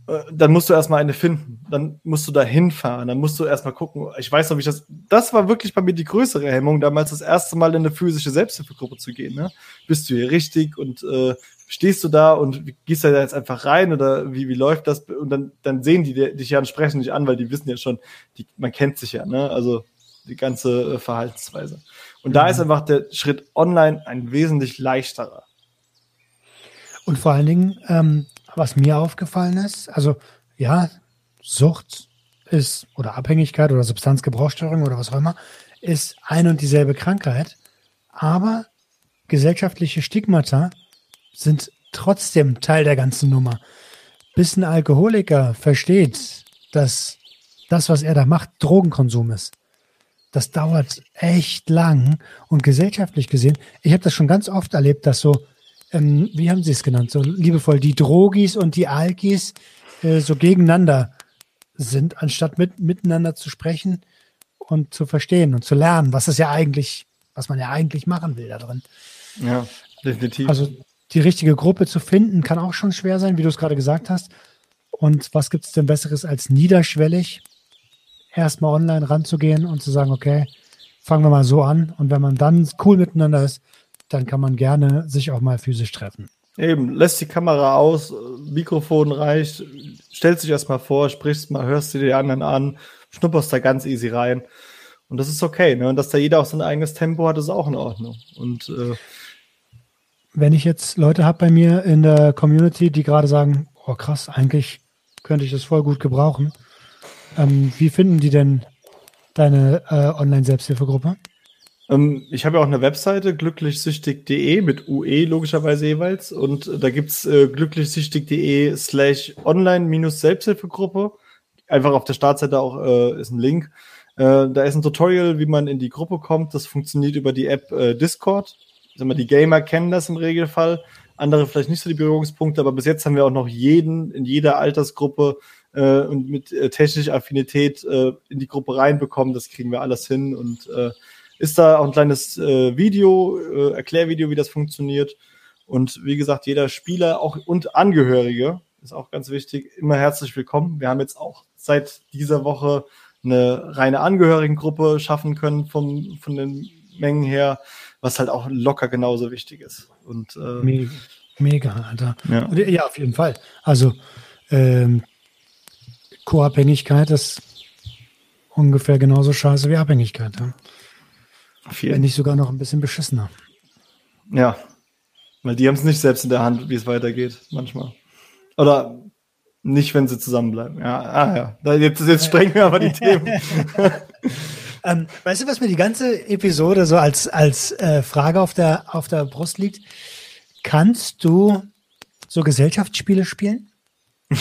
Äh, dann musst du erstmal eine finden. Dann musst du da hinfahren. Dann musst du erstmal gucken. Ich weiß noch, wie ich das. Das war wirklich bei mir die größere Hemmung, damals das erste Mal in eine physische Selbsthilfegruppe zu gehen. Ne? Bist du hier richtig und äh, stehst du da und gehst da jetzt einfach rein oder wie, wie läuft das? Und dann, dann sehen die dich ja und sprechen dich an, weil die wissen ja schon, die, man kennt sich ja, ne? Also die ganze äh, Verhaltensweise. Und mhm. da ist einfach der Schritt online ein wesentlich leichterer. Und vor allen Dingen, ähm, was mir aufgefallen ist, also ja, Sucht ist oder Abhängigkeit oder Substanzgebrauchsstörung oder was auch immer, ist ein und dieselbe Krankheit, aber gesellschaftliche Stigmata sind trotzdem Teil der ganzen Nummer. Bis ein Alkoholiker versteht, dass das, was er da macht, Drogenkonsum ist. Das dauert echt lang und gesellschaftlich gesehen, ich habe das schon ganz oft erlebt, dass so ähm, wie haben Sie es genannt, so liebevoll, die Drogis und die Alkis äh, so gegeneinander sind, anstatt mit, miteinander zu sprechen und zu verstehen und zu lernen, was es ja eigentlich, was man ja eigentlich machen will da drin. Ja, definitiv. Also die richtige Gruppe zu finden, kann auch schon schwer sein, wie du es gerade gesagt hast. Und was gibt es denn Besseres als niederschwellig erstmal online ranzugehen und zu sagen, okay, fangen wir mal so an. Und wenn man dann cool miteinander ist, dann kann man gerne sich auch mal physisch treffen. Eben, lässt die Kamera aus, Mikrofon reicht, stellst dich erstmal vor, sprichst mal, hörst dir die anderen an, schnupperst da ganz easy rein. Und das ist okay, ne? Und dass da jeder auch sein eigenes Tempo hat, ist auch in Ordnung. Und äh, wenn ich jetzt Leute habe bei mir in der Community, die gerade sagen, oh krass, eigentlich könnte ich das voll gut gebrauchen. Ähm, wie finden die denn deine äh, Online-Selbsthilfegruppe? Ähm, ich habe ja auch eine Webseite, glücklichsüchtig.de mit UE logischerweise jeweils. Und da gibt's äh, glücklichsüchtig.de slash online-selbsthilfegruppe. Einfach auf der Startseite auch äh, ist ein Link. Äh, da ist ein Tutorial, wie man in die Gruppe kommt. Das funktioniert über die App äh, Discord. Sag mal, die Gamer kennen das im Regelfall. Andere vielleicht nicht so die Berührungspunkte, aber bis jetzt haben wir auch noch jeden in jeder Altersgruppe äh, und mit äh, technischer Affinität äh, in die Gruppe reinbekommen. Das kriegen wir alles hin und äh, ist da auch ein kleines äh, Video, äh, Erklärvideo, wie das funktioniert. Und wie gesagt, jeder Spieler auch und Angehörige ist auch ganz wichtig, immer herzlich willkommen. Wir haben jetzt auch seit dieser Woche eine reine Angehörigengruppe schaffen können vom, von den Mengen her, was halt auch locker genauso wichtig ist. Und, äh, mega, mega, Alter. Ja. ja, auf jeden Fall. Also ähm, Co-Abhängigkeit ist ungefähr genauso scheiße wie Abhängigkeit. Ja? Viel. Wenn nicht sogar noch ein bisschen beschissener. Ja, weil die haben es nicht selbst in der Hand, wie es weitergeht, manchmal. Oder nicht, wenn sie zusammenbleiben. Ja, ah ja. Jetzt, jetzt sprengen wir aber die Themen. ähm, weißt du, was mir die ganze Episode so als, als äh, Frage auf der, auf der Brust liegt? Kannst du so Gesellschaftsspiele spielen?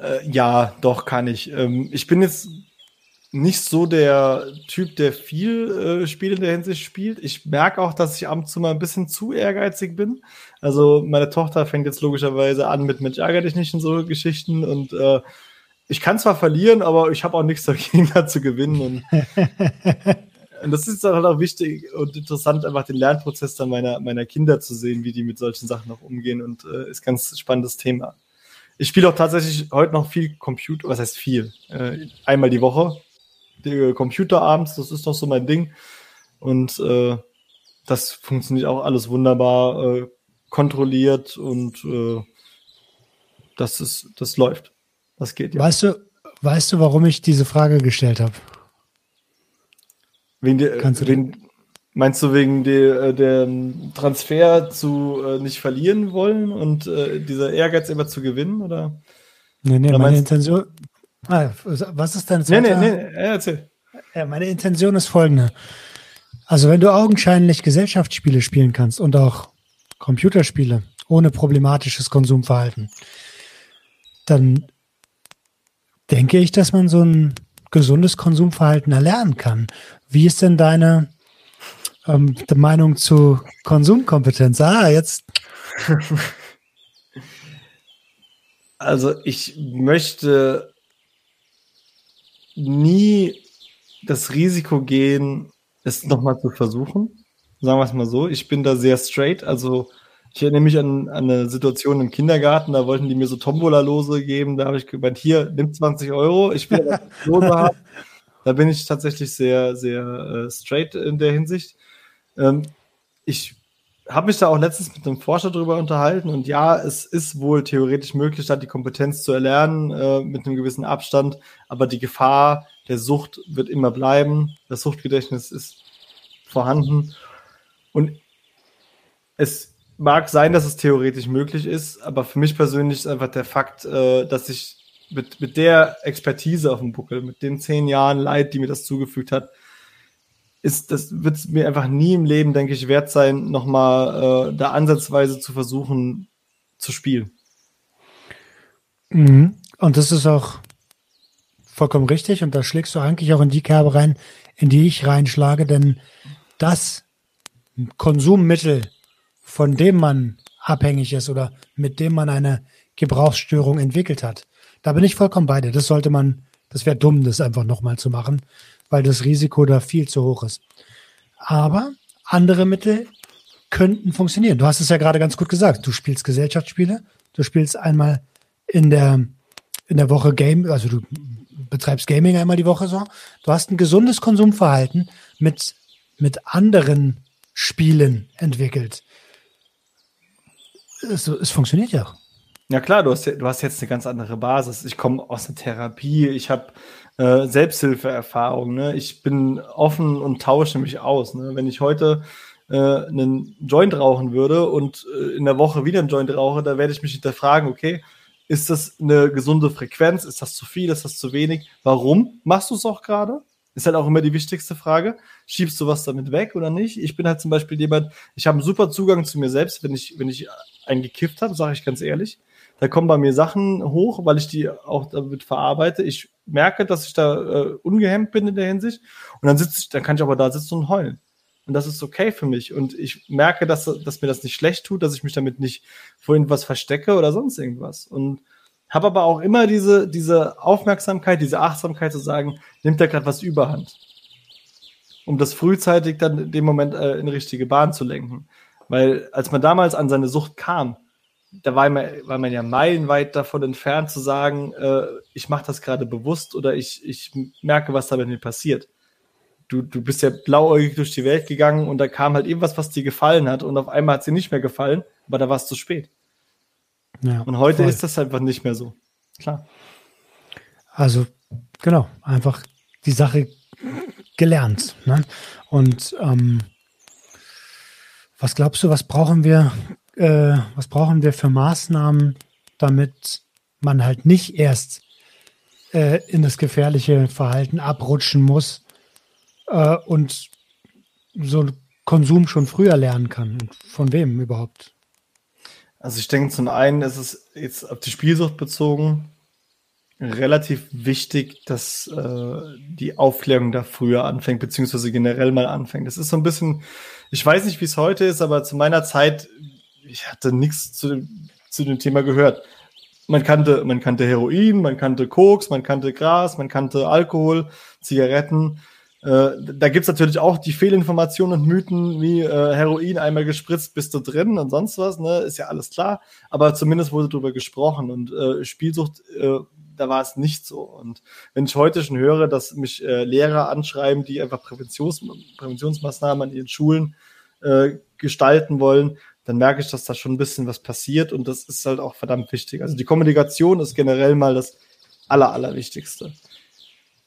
äh, ja, doch, kann ich. Ähm, ich bin jetzt nicht so der Typ, der viel äh, Spiele in der Hinsicht spielt. Ich merke auch, dass ich ab und zu mal ein bisschen zu ehrgeizig bin. Also meine Tochter fängt jetzt logischerweise an mit Mensch, ärger dich nicht in so Geschichten und äh, ich kann zwar verlieren, aber ich habe auch nichts dagegen, da zu gewinnen. Und, und das ist dann halt auch wichtig und interessant, einfach den Lernprozess dann meiner, meiner Kinder zu sehen, wie die mit solchen Sachen noch umgehen und äh, ist ganz spannendes Thema. Ich spiele auch tatsächlich heute noch viel Computer, was heißt viel? Äh, einmal die Woche Computer abends, das ist doch so mein Ding. Und äh, das funktioniert auch alles wunderbar äh, kontrolliert und äh, das ist, das läuft. Das geht ja. Weißt du, weißt du, warum ich diese Frage gestellt habe? Wegen der, wegen, meinst du wegen der, äh, der Transfer zu äh, nicht verlieren wollen und äh, dieser Ehrgeiz immer zu gewinnen? Oder? Nee, nee, oder meine Intention, Ah, was ist dein zweiter? Nee, nee, nee, erzähl. Ja, meine Intention ist folgende. Also wenn du augenscheinlich Gesellschaftsspiele spielen kannst und auch Computerspiele ohne problematisches Konsumverhalten, dann denke ich, dass man so ein gesundes Konsumverhalten erlernen kann. Wie ist denn deine ähm, Meinung zu Konsumkompetenz? Ah, jetzt. Also ich möchte nie das Risiko gehen, es nochmal zu versuchen. Sagen wir es mal so. Ich bin da sehr straight. Also Ich erinnere mich an, an eine Situation im Kindergarten, da wollten die mir so Tombola-Lose geben. Da habe ich gemeint, hier, nimm 20 Euro, ich will eine Lose haben. Da bin ich tatsächlich sehr, sehr äh, straight in der Hinsicht. Ähm, ich habe mich da auch letztens mit einem Forscher darüber unterhalten und ja, es ist wohl theoretisch möglich, da die Kompetenz zu erlernen äh, mit einem gewissen Abstand, aber die Gefahr der Sucht wird immer bleiben. Das Suchtgedächtnis ist vorhanden und es mag sein, dass es theoretisch möglich ist, aber für mich persönlich ist einfach der Fakt, äh, dass ich mit, mit der Expertise auf dem Buckel, mit den zehn Jahren Leid, die mir das zugefügt hat, ist, das wird es mir einfach nie im Leben, denke ich, wert sein, nochmal äh, da ansatzweise zu versuchen zu spielen. Mhm. Und das ist auch vollkommen richtig und da schlägst du eigentlich auch in die Kerbe rein, in die ich reinschlage, denn das Konsummittel, von dem man abhängig ist oder mit dem man eine Gebrauchsstörung entwickelt hat, da bin ich vollkommen bei dir. Das sollte man, das wäre dumm, das einfach nochmal zu machen, weil das Risiko da viel zu hoch ist. Aber andere Mittel könnten funktionieren. Du hast es ja gerade ganz gut gesagt. Du spielst Gesellschaftsspiele, du spielst einmal in der, in der Woche Game, also du betreibst Gaming einmal die Woche so. Du hast ein gesundes Konsumverhalten mit, mit anderen Spielen entwickelt. Es, es funktioniert ja. Ja klar, du hast, du hast jetzt eine ganz andere Basis. Ich komme aus der Therapie, ich habe äh, Selbsthilfeerfahrung, ne? ich bin offen und tausche mich aus. Ne? Wenn ich heute äh, einen Joint rauchen würde und äh, in der Woche wieder einen Joint rauche, da werde ich mich hinterfragen, okay, ist das eine gesunde Frequenz? Ist das zu viel? Ist das zu wenig? Warum machst du es auch gerade? Ist halt auch immer die wichtigste Frage. Schiebst du was damit weg oder nicht? Ich bin halt zum Beispiel jemand, ich habe einen super Zugang zu mir selbst, wenn ich, wenn ich einen gekifft habe, sage ich ganz ehrlich. Da kommen bei mir Sachen hoch, weil ich die auch damit verarbeite. Ich merke, dass ich da äh, ungehemmt bin in der Hinsicht. Und dann sitze ich, dann kann ich aber da sitzen und heulen. Und das ist okay für mich. Und ich merke, dass, dass mir das nicht schlecht tut, dass ich mich damit nicht vor irgendwas verstecke oder sonst irgendwas. Und habe aber auch immer diese, diese Aufmerksamkeit, diese Achtsamkeit zu sagen, nimmt da gerade was überhand. Um das frühzeitig dann in dem Moment äh, in richtige Bahn zu lenken. Weil als man damals an seine Sucht kam, da war man, war man ja meilenweit davon entfernt zu sagen, äh, ich mache das gerade bewusst oder ich, ich merke, was da mit mir passiert. Du, du bist ja blauäugig durch die Welt gegangen und da kam halt irgendwas, was dir gefallen hat und auf einmal hat sie nicht mehr gefallen, aber da war es zu spät. Ja, und heute voll. ist das einfach nicht mehr so. Klar. Also, genau, einfach die Sache gelernt. Ne? Und ähm, was glaubst du, was brauchen wir äh, was brauchen wir für Maßnahmen, damit man halt nicht erst äh, in das gefährliche Verhalten abrutschen muss äh, und so Konsum schon früher lernen kann. Und von wem überhaupt? Also ich denke, zum einen ist es jetzt auf die Spielsucht bezogen relativ wichtig, dass äh, die Aufklärung da früher anfängt, beziehungsweise generell mal anfängt. Das ist so ein bisschen, ich weiß nicht, wie es heute ist, aber zu meiner Zeit ich hatte nichts zu, zu dem Thema gehört. Man kannte, man kannte Heroin, man kannte Koks, man kannte Gras, man kannte Alkohol, Zigaretten. Äh, da gibt's natürlich auch die Fehlinformationen und Mythen wie äh, Heroin einmal gespritzt, bist du drin und sonst was, ne? Ist ja alles klar. Aber zumindest wurde darüber gesprochen und äh, Spielsucht, äh, da war es nicht so. Und wenn ich heute schon höre, dass mich äh, Lehrer anschreiben, die einfach Präventions Präventionsmaßnahmen an ihren Schulen äh, gestalten wollen, dann merke ich, dass da schon ein bisschen was passiert und das ist halt auch verdammt wichtig. Also die Kommunikation ist generell mal das Aller, Allerwichtigste.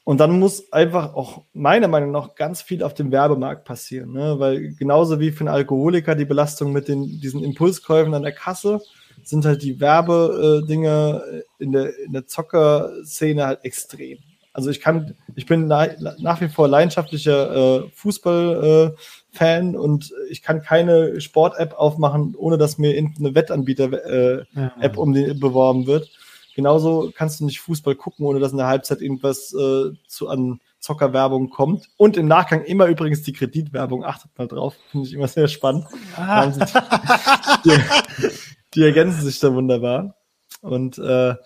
Und dann muss einfach auch meiner Meinung nach ganz viel auf dem Werbemarkt passieren, ne? weil genauso wie für einen Alkoholiker die Belastung mit den, diesen Impulskäufen an der Kasse sind halt die Werbedinge in der, in der Zockerszene halt extrem. Also ich kann, ich bin nach, nach wie vor leidenschaftlicher äh, Fußball, äh, Fan und ich kann keine Sport-App aufmachen, ohne dass mir irgendeine Wettanbieter-App äh, um den beworben wird. Genauso kannst du nicht Fußball gucken, ohne dass in der Halbzeit irgendwas äh, zu an Zockerwerbung kommt. Und im Nachgang immer übrigens die Kreditwerbung. Achtet mal drauf, finde ich immer sehr spannend. Ah. Die, die, die, ergänzen sich da wunderbar. Und äh,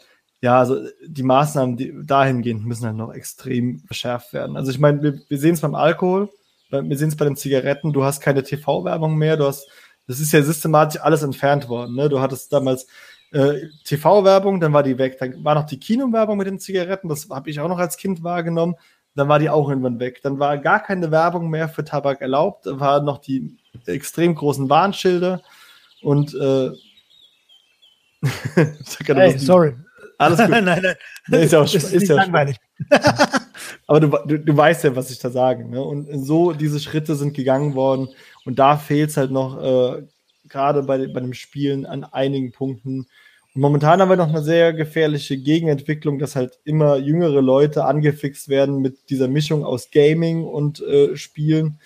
ja, also die Maßnahmen die dahingehend müssen halt noch extrem verschärft werden. Also ich meine, wir, wir sehen es beim Alkohol wir sehen es bei den Zigaretten, du hast keine TV-Werbung mehr, du hast Das ist ja systematisch alles entfernt worden. Ne? Du hattest damals äh, TV-Werbung, dann war die weg. Dann war noch die Kinowerbung mit den Zigaretten, das habe ich auch noch als Kind wahrgenommen. Dann war die auch irgendwann weg. Dann war gar keine Werbung mehr für Tabak erlaubt. Dann waren noch die extrem großen Warnschilder und äh, hey, sorry. Alles gut. nein, nein. Nee, ist ja auch ist, ist ja langweilig. Aber du, du, du, weißt ja, was ich da sage. Ne? Und so diese Schritte sind gegangen worden. Und da fehlt es halt noch, äh, gerade bei, bei dem Spielen, an einigen Punkten. Und momentan haben wir noch eine sehr gefährliche Gegenentwicklung, dass halt immer jüngere Leute angefixt werden mit dieser Mischung aus Gaming und äh, Spielen.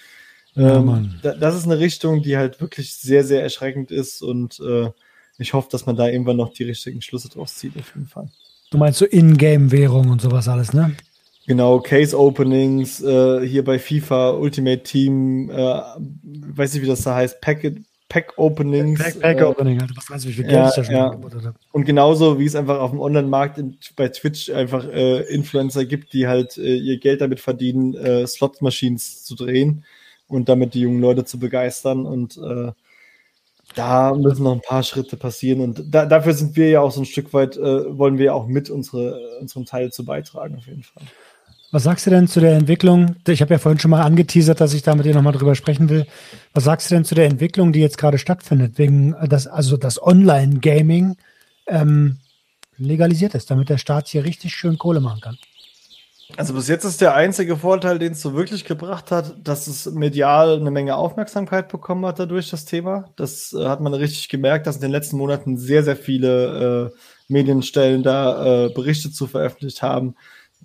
Ja, ähm, das ist eine Richtung, die halt wirklich sehr, sehr erschreckend ist und äh, ich hoffe, dass man da irgendwann noch die richtigen Schlüsse draus zieht, auf jeden Fall. Du meinst so Ingame-Währung und sowas alles, ne? Genau, Case Openings, äh, hier bei FIFA, Ultimate Team, äh, weiß nicht, wie das da heißt, Packet, Pack Openings. Pack, Pack äh, Opening, also was meinst du, wie viel Geld ja, ich da schon ja. habe? Und genauso wie es einfach auf dem Online-Markt bei Twitch einfach äh, Influencer gibt, die halt äh, ihr Geld damit verdienen, äh, Slot-Machines zu drehen und damit die jungen Leute zu begeistern und äh, da müssen noch ein paar Schritte passieren und da, dafür sind wir ja auch so ein Stück weit, äh, wollen wir ja auch mit unsere, unseren Teil zu beitragen, auf jeden Fall. Was sagst du denn zu der Entwicklung? Ich habe ja vorhin schon mal angeteasert, dass ich da mit dir nochmal drüber sprechen will. Was sagst du denn zu der Entwicklung, die jetzt gerade stattfindet, wegen das, also das Online-Gaming ähm, legalisiert ist, damit der Staat hier richtig schön Kohle machen kann? Also bis jetzt ist der einzige Vorteil, den es so wirklich gebracht hat, dass es medial eine Menge Aufmerksamkeit bekommen hat dadurch, das Thema. Das äh, hat man richtig gemerkt, dass in den letzten Monaten sehr, sehr viele äh, Medienstellen da äh, Berichte zu veröffentlicht haben.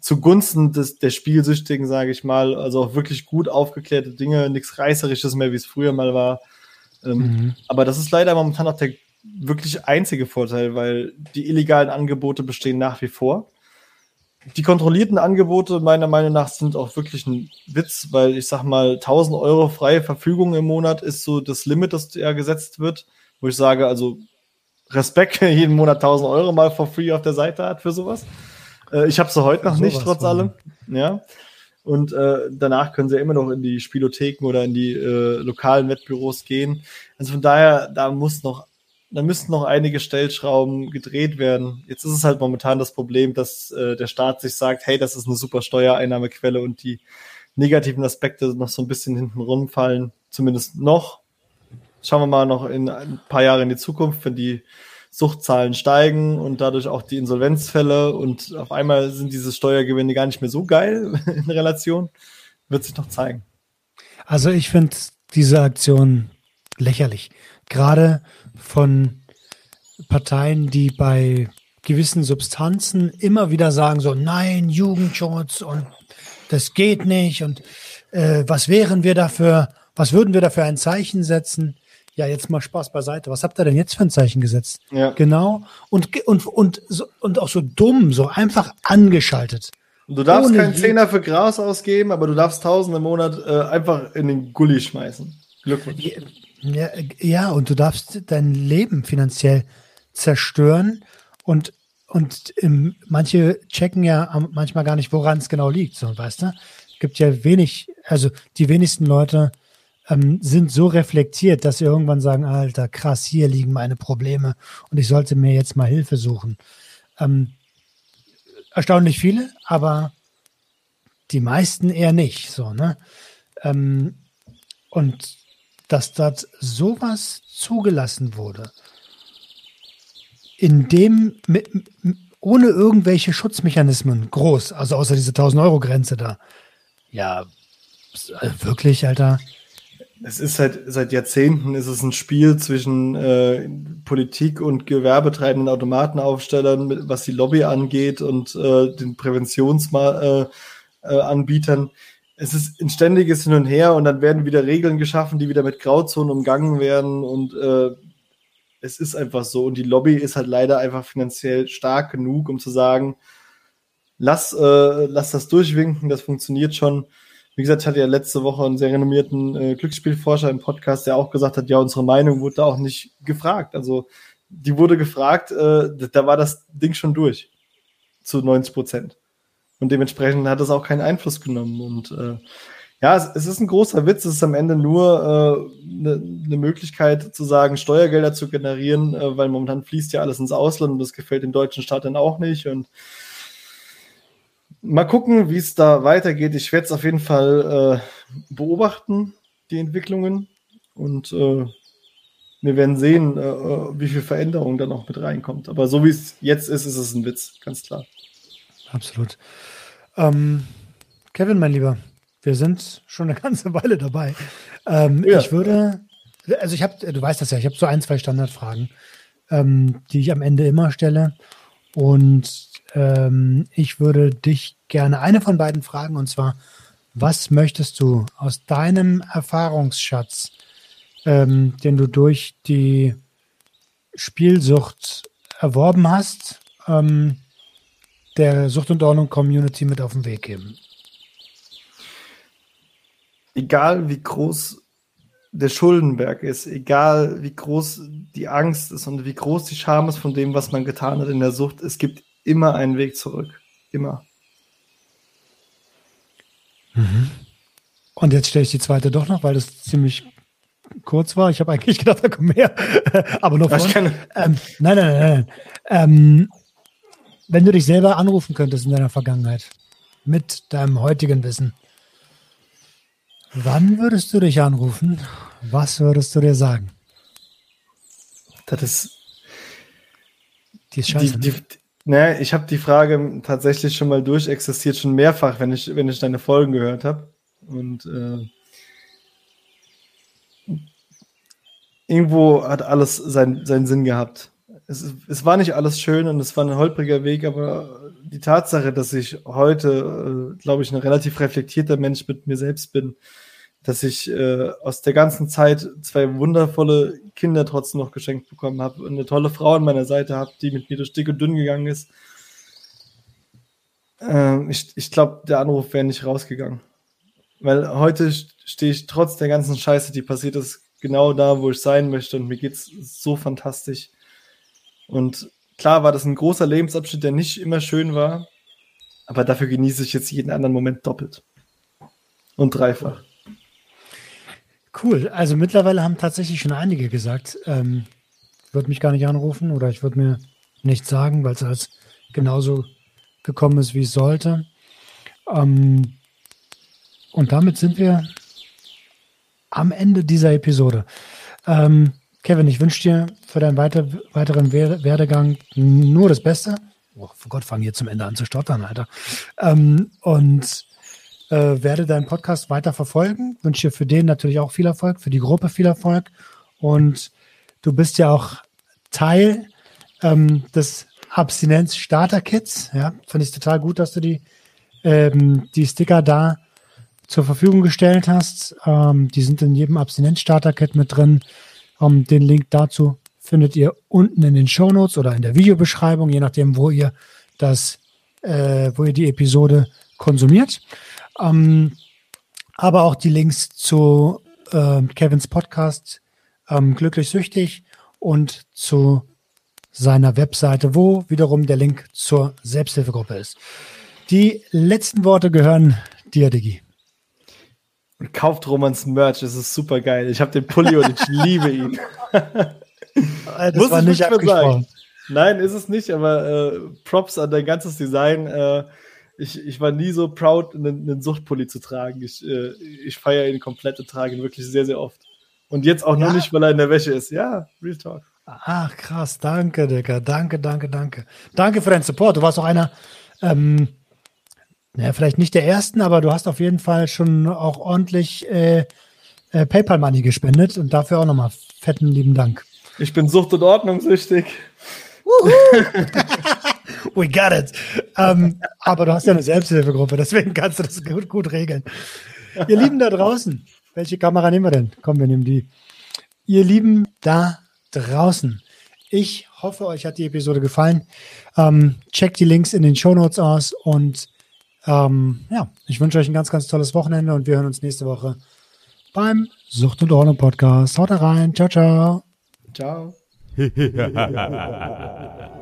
Zugunsten des, der Spielsüchtigen, sage ich mal. Also auch wirklich gut aufgeklärte Dinge, nichts Reißerisches mehr, wie es früher mal war. Ähm, mhm. Aber das ist leider momentan auch der wirklich einzige Vorteil, weil die illegalen Angebote bestehen nach wie vor die kontrollierten Angebote meiner Meinung nach sind auch wirklich ein Witz, weil ich sag mal, 1000 Euro freie Verfügung im Monat ist so das Limit, das ja gesetzt wird, wo ich sage, also Respekt, jeden Monat 1000 Euro mal for free auf der Seite hat für sowas. Äh, ich habe sie heute noch nicht, trotz allem. Ja. Und äh, danach können sie ja immer noch in die Spielotheken oder in die äh, lokalen Wettbüros gehen. Also von daher, da muss noch da müssten noch einige Stellschrauben gedreht werden. Jetzt ist es halt momentan das Problem, dass äh, der Staat sich sagt, hey, das ist eine super Steuereinnahmequelle und die negativen Aspekte noch so ein bisschen hinten rumfallen, zumindest noch. Schauen wir mal noch in ein paar Jahre in die Zukunft, wenn die Suchtzahlen steigen und dadurch auch die Insolvenzfälle und auf einmal sind diese Steuergewinne gar nicht mehr so geil in Relation, wird sich noch zeigen. Also ich finde diese Aktion lächerlich. Gerade von Parteien, die bei gewissen Substanzen immer wieder sagen, so nein, Jugendschutz und das geht nicht und äh, was wären wir dafür, was würden wir dafür ein Zeichen setzen? Ja, jetzt mal Spaß beiseite. Was habt ihr denn jetzt für ein Zeichen gesetzt? Ja. Genau. Und, und, und, und auch so dumm, so einfach angeschaltet. Du darfst keinen Zehner für Gras ausgeben, aber du darfst tausend im Monat äh, einfach in den Gully schmeißen. Glückwunsch. Ja, ja, und du darfst dein Leben finanziell zerstören und und im, manche checken ja manchmal gar nicht, woran es genau liegt, so, weißt du? Es gibt ja wenig, also die wenigsten Leute ähm, sind so reflektiert, dass sie irgendwann sagen, Alter, krass, hier liegen meine Probleme und ich sollte mir jetzt mal Hilfe suchen. Ähm, erstaunlich viele, aber die meisten eher nicht, so, ne? Ähm, und dass dort sowas zugelassen wurde, in dem mit, ohne irgendwelche Schutzmechanismen groß, also außer diese 1000 Euro Grenze da. Ja, wirklich, Alter. Es ist seit, seit Jahrzehnten ist es ein Spiel zwischen äh, Politik und gewerbetreibenden Automatenaufstellern, was die Lobby angeht und äh, den Präventionsanbietern. Äh, äh, es ist ein ständiges Hin und Her und dann werden wieder Regeln geschaffen, die wieder mit Grauzonen umgangen werden und äh, es ist einfach so. Und die Lobby ist halt leider einfach finanziell stark genug, um zu sagen, lass, äh, lass das durchwinken, das funktioniert schon. Wie gesagt, ich hatte ja letzte Woche einen sehr renommierten äh, Glücksspielforscher im Podcast, der auch gesagt hat, ja, unsere Meinung wurde da auch nicht gefragt. Also die wurde gefragt, äh, da war das Ding schon durch zu 90 Prozent. Und dementsprechend hat es auch keinen Einfluss genommen. Und äh, Ja, es, es, ist ein großer Witz. Es ist am Ende nur eine äh, ne, ne Möglichkeit zu sagen, Steuergelder zu generieren, äh, weil momentan fließt ja alles ins Ausland und das gefällt dem deutschen Staat dann auch nicht. Und mal gucken, wie es da weitergeht. Ich werde es auf jeden Fall äh, beobachten, die Entwicklungen. Und äh, wir werden sehen, äh, äh, wie viel Veränderung da noch mit reinkommt. Aber so wie es jetzt ist, ist es ein Witz, ganz klar. Absolut. Ähm, Kevin, mein Lieber, wir sind schon eine ganze Weile dabei. Ähm, ja. Ich würde, also ich habe, du weißt das ja, ich habe so ein, zwei Standardfragen, ähm, die ich am Ende immer stelle. Und ähm, ich würde dich gerne eine von beiden fragen, und zwar, was möchtest du aus deinem Erfahrungsschatz, ähm, den du durch die Spielsucht erworben hast, ähm, der Sucht und Ordnung Community mit auf den Weg geben? egal wie groß der Schuldenberg ist, egal wie groß die Angst ist und wie groß die Scham ist von dem, was man getan hat in der Sucht, es gibt immer einen Weg zurück. Immer. Mhm. Und jetzt stelle ich die zweite doch noch, weil das ziemlich kurz war. Ich habe eigentlich gedacht, da kommt mehr. Aber nur von. Ähm, nein, nein, nein. nein. Ähm, wenn du dich selber anrufen könntest in deiner Vergangenheit, mit deinem heutigen Wissen, Wann würdest du dich anrufen? Was würdest du dir sagen? Das ist. Die ist scheiße. Die, die, ne, ich habe die Frage tatsächlich schon mal durchexistiert, schon mehrfach, wenn ich, wenn ich deine Folgen gehört habe. Und äh, irgendwo hat alles sein, seinen Sinn gehabt. Es, es war nicht alles schön und es war ein holpriger Weg, aber die Tatsache, dass ich heute, äh, glaube ich, ein relativ reflektierter Mensch mit mir selbst bin, dass ich äh, aus der ganzen Zeit zwei wundervolle Kinder trotzdem noch geschenkt bekommen habe und eine tolle Frau an meiner Seite habe, die mit mir durch dick und dünn gegangen ist. Ähm, ich ich glaube, der Anruf wäre nicht rausgegangen. Weil heute stehe ich trotz der ganzen Scheiße, die passiert ist, genau da, wo ich sein möchte und mir geht es so fantastisch. Und klar war das ein großer Lebensabschnitt, der nicht immer schön war, aber dafür genieße ich jetzt jeden anderen Moment doppelt und dreifach. Cool. Also mittlerweile haben tatsächlich schon einige gesagt, ähm, würde mich gar nicht anrufen oder ich würde mir nichts sagen, weil es als genauso gekommen ist, wie es sollte. Ähm, und damit sind wir am Ende dieser Episode. Ähm, Kevin, ich wünsche dir für deinen weiter, weiteren Werdegang nur das Beste. Oh, Gott, fange jetzt zum Ende an zu stottern, Alter. Ähm, und äh, werde deinen Podcast weiter verfolgen. Wünsche dir für den natürlich auch viel Erfolg, für die Gruppe viel Erfolg. Und du bist ja auch Teil ähm, des Abstinenz-Starter-Kits. Ja, finde ich total gut, dass du die, ähm, die Sticker da zur Verfügung gestellt hast. Ähm, die sind in jedem Abstinenz-Starter-Kit mit drin. Ähm, den Link dazu findet ihr unten in den Show Notes oder in der Videobeschreibung, je nachdem, wo ihr das, äh, wo ihr die Episode konsumiert. Ähm, aber auch die Links zu äh, Kevins Podcast ähm, Glücklich Süchtig und zu seiner Webseite, wo wiederum der Link zur Selbsthilfegruppe ist. Die letzten Worte gehören dir, Diggi. Und kauft Romans Merch, das ist super geil. Ich habe den Pulli und ich liebe ihn. das Muss war nicht abgesprochen. Nein, ist es nicht, aber äh, Props an dein ganzes Design. Äh, ich, ich war nie so proud, einen, einen Suchtpulli zu tragen. Ich, äh, ich feiere ihn komplett und trage ihn wirklich sehr, sehr oft. Und jetzt auch ja? nur nicht, weil er in der Wäsche ist. Ja, Real Talk. Ach, krass. Danke, Digga. Danke, danke, danke. Danke für deinen Support. Du warst auch einer, ähm, naja, vielleicht nicht der ersten, aber du hast auf jeden Fall schon auch ordentlich äh, äh, PayPal-Money gespendet und dafür auch nochmal fetten lieben Dank. Ich bin Sucht- und Ordnungssüchtig. We got it. Ähm, aber du hast ja eine Selbsthilfegruppe, deswegen kannst du das gut, gut regeln. Ihr Lieben da draußen, welche Kamera nehmen wir denn? Komm, wir nehmen die. Ihr Lieben da draußen, ich hoffe, euch hat die Episode gefallen. Ähm, checkt die Links in den Show Notes aus und ähm, ja, ich wünsche euch ein ganz, ganz tolles Wochenende und wir hören uns nächste Woche beim Sucht und Ordnung Podcast. Haut rein. Ciao, ciao. Ciao.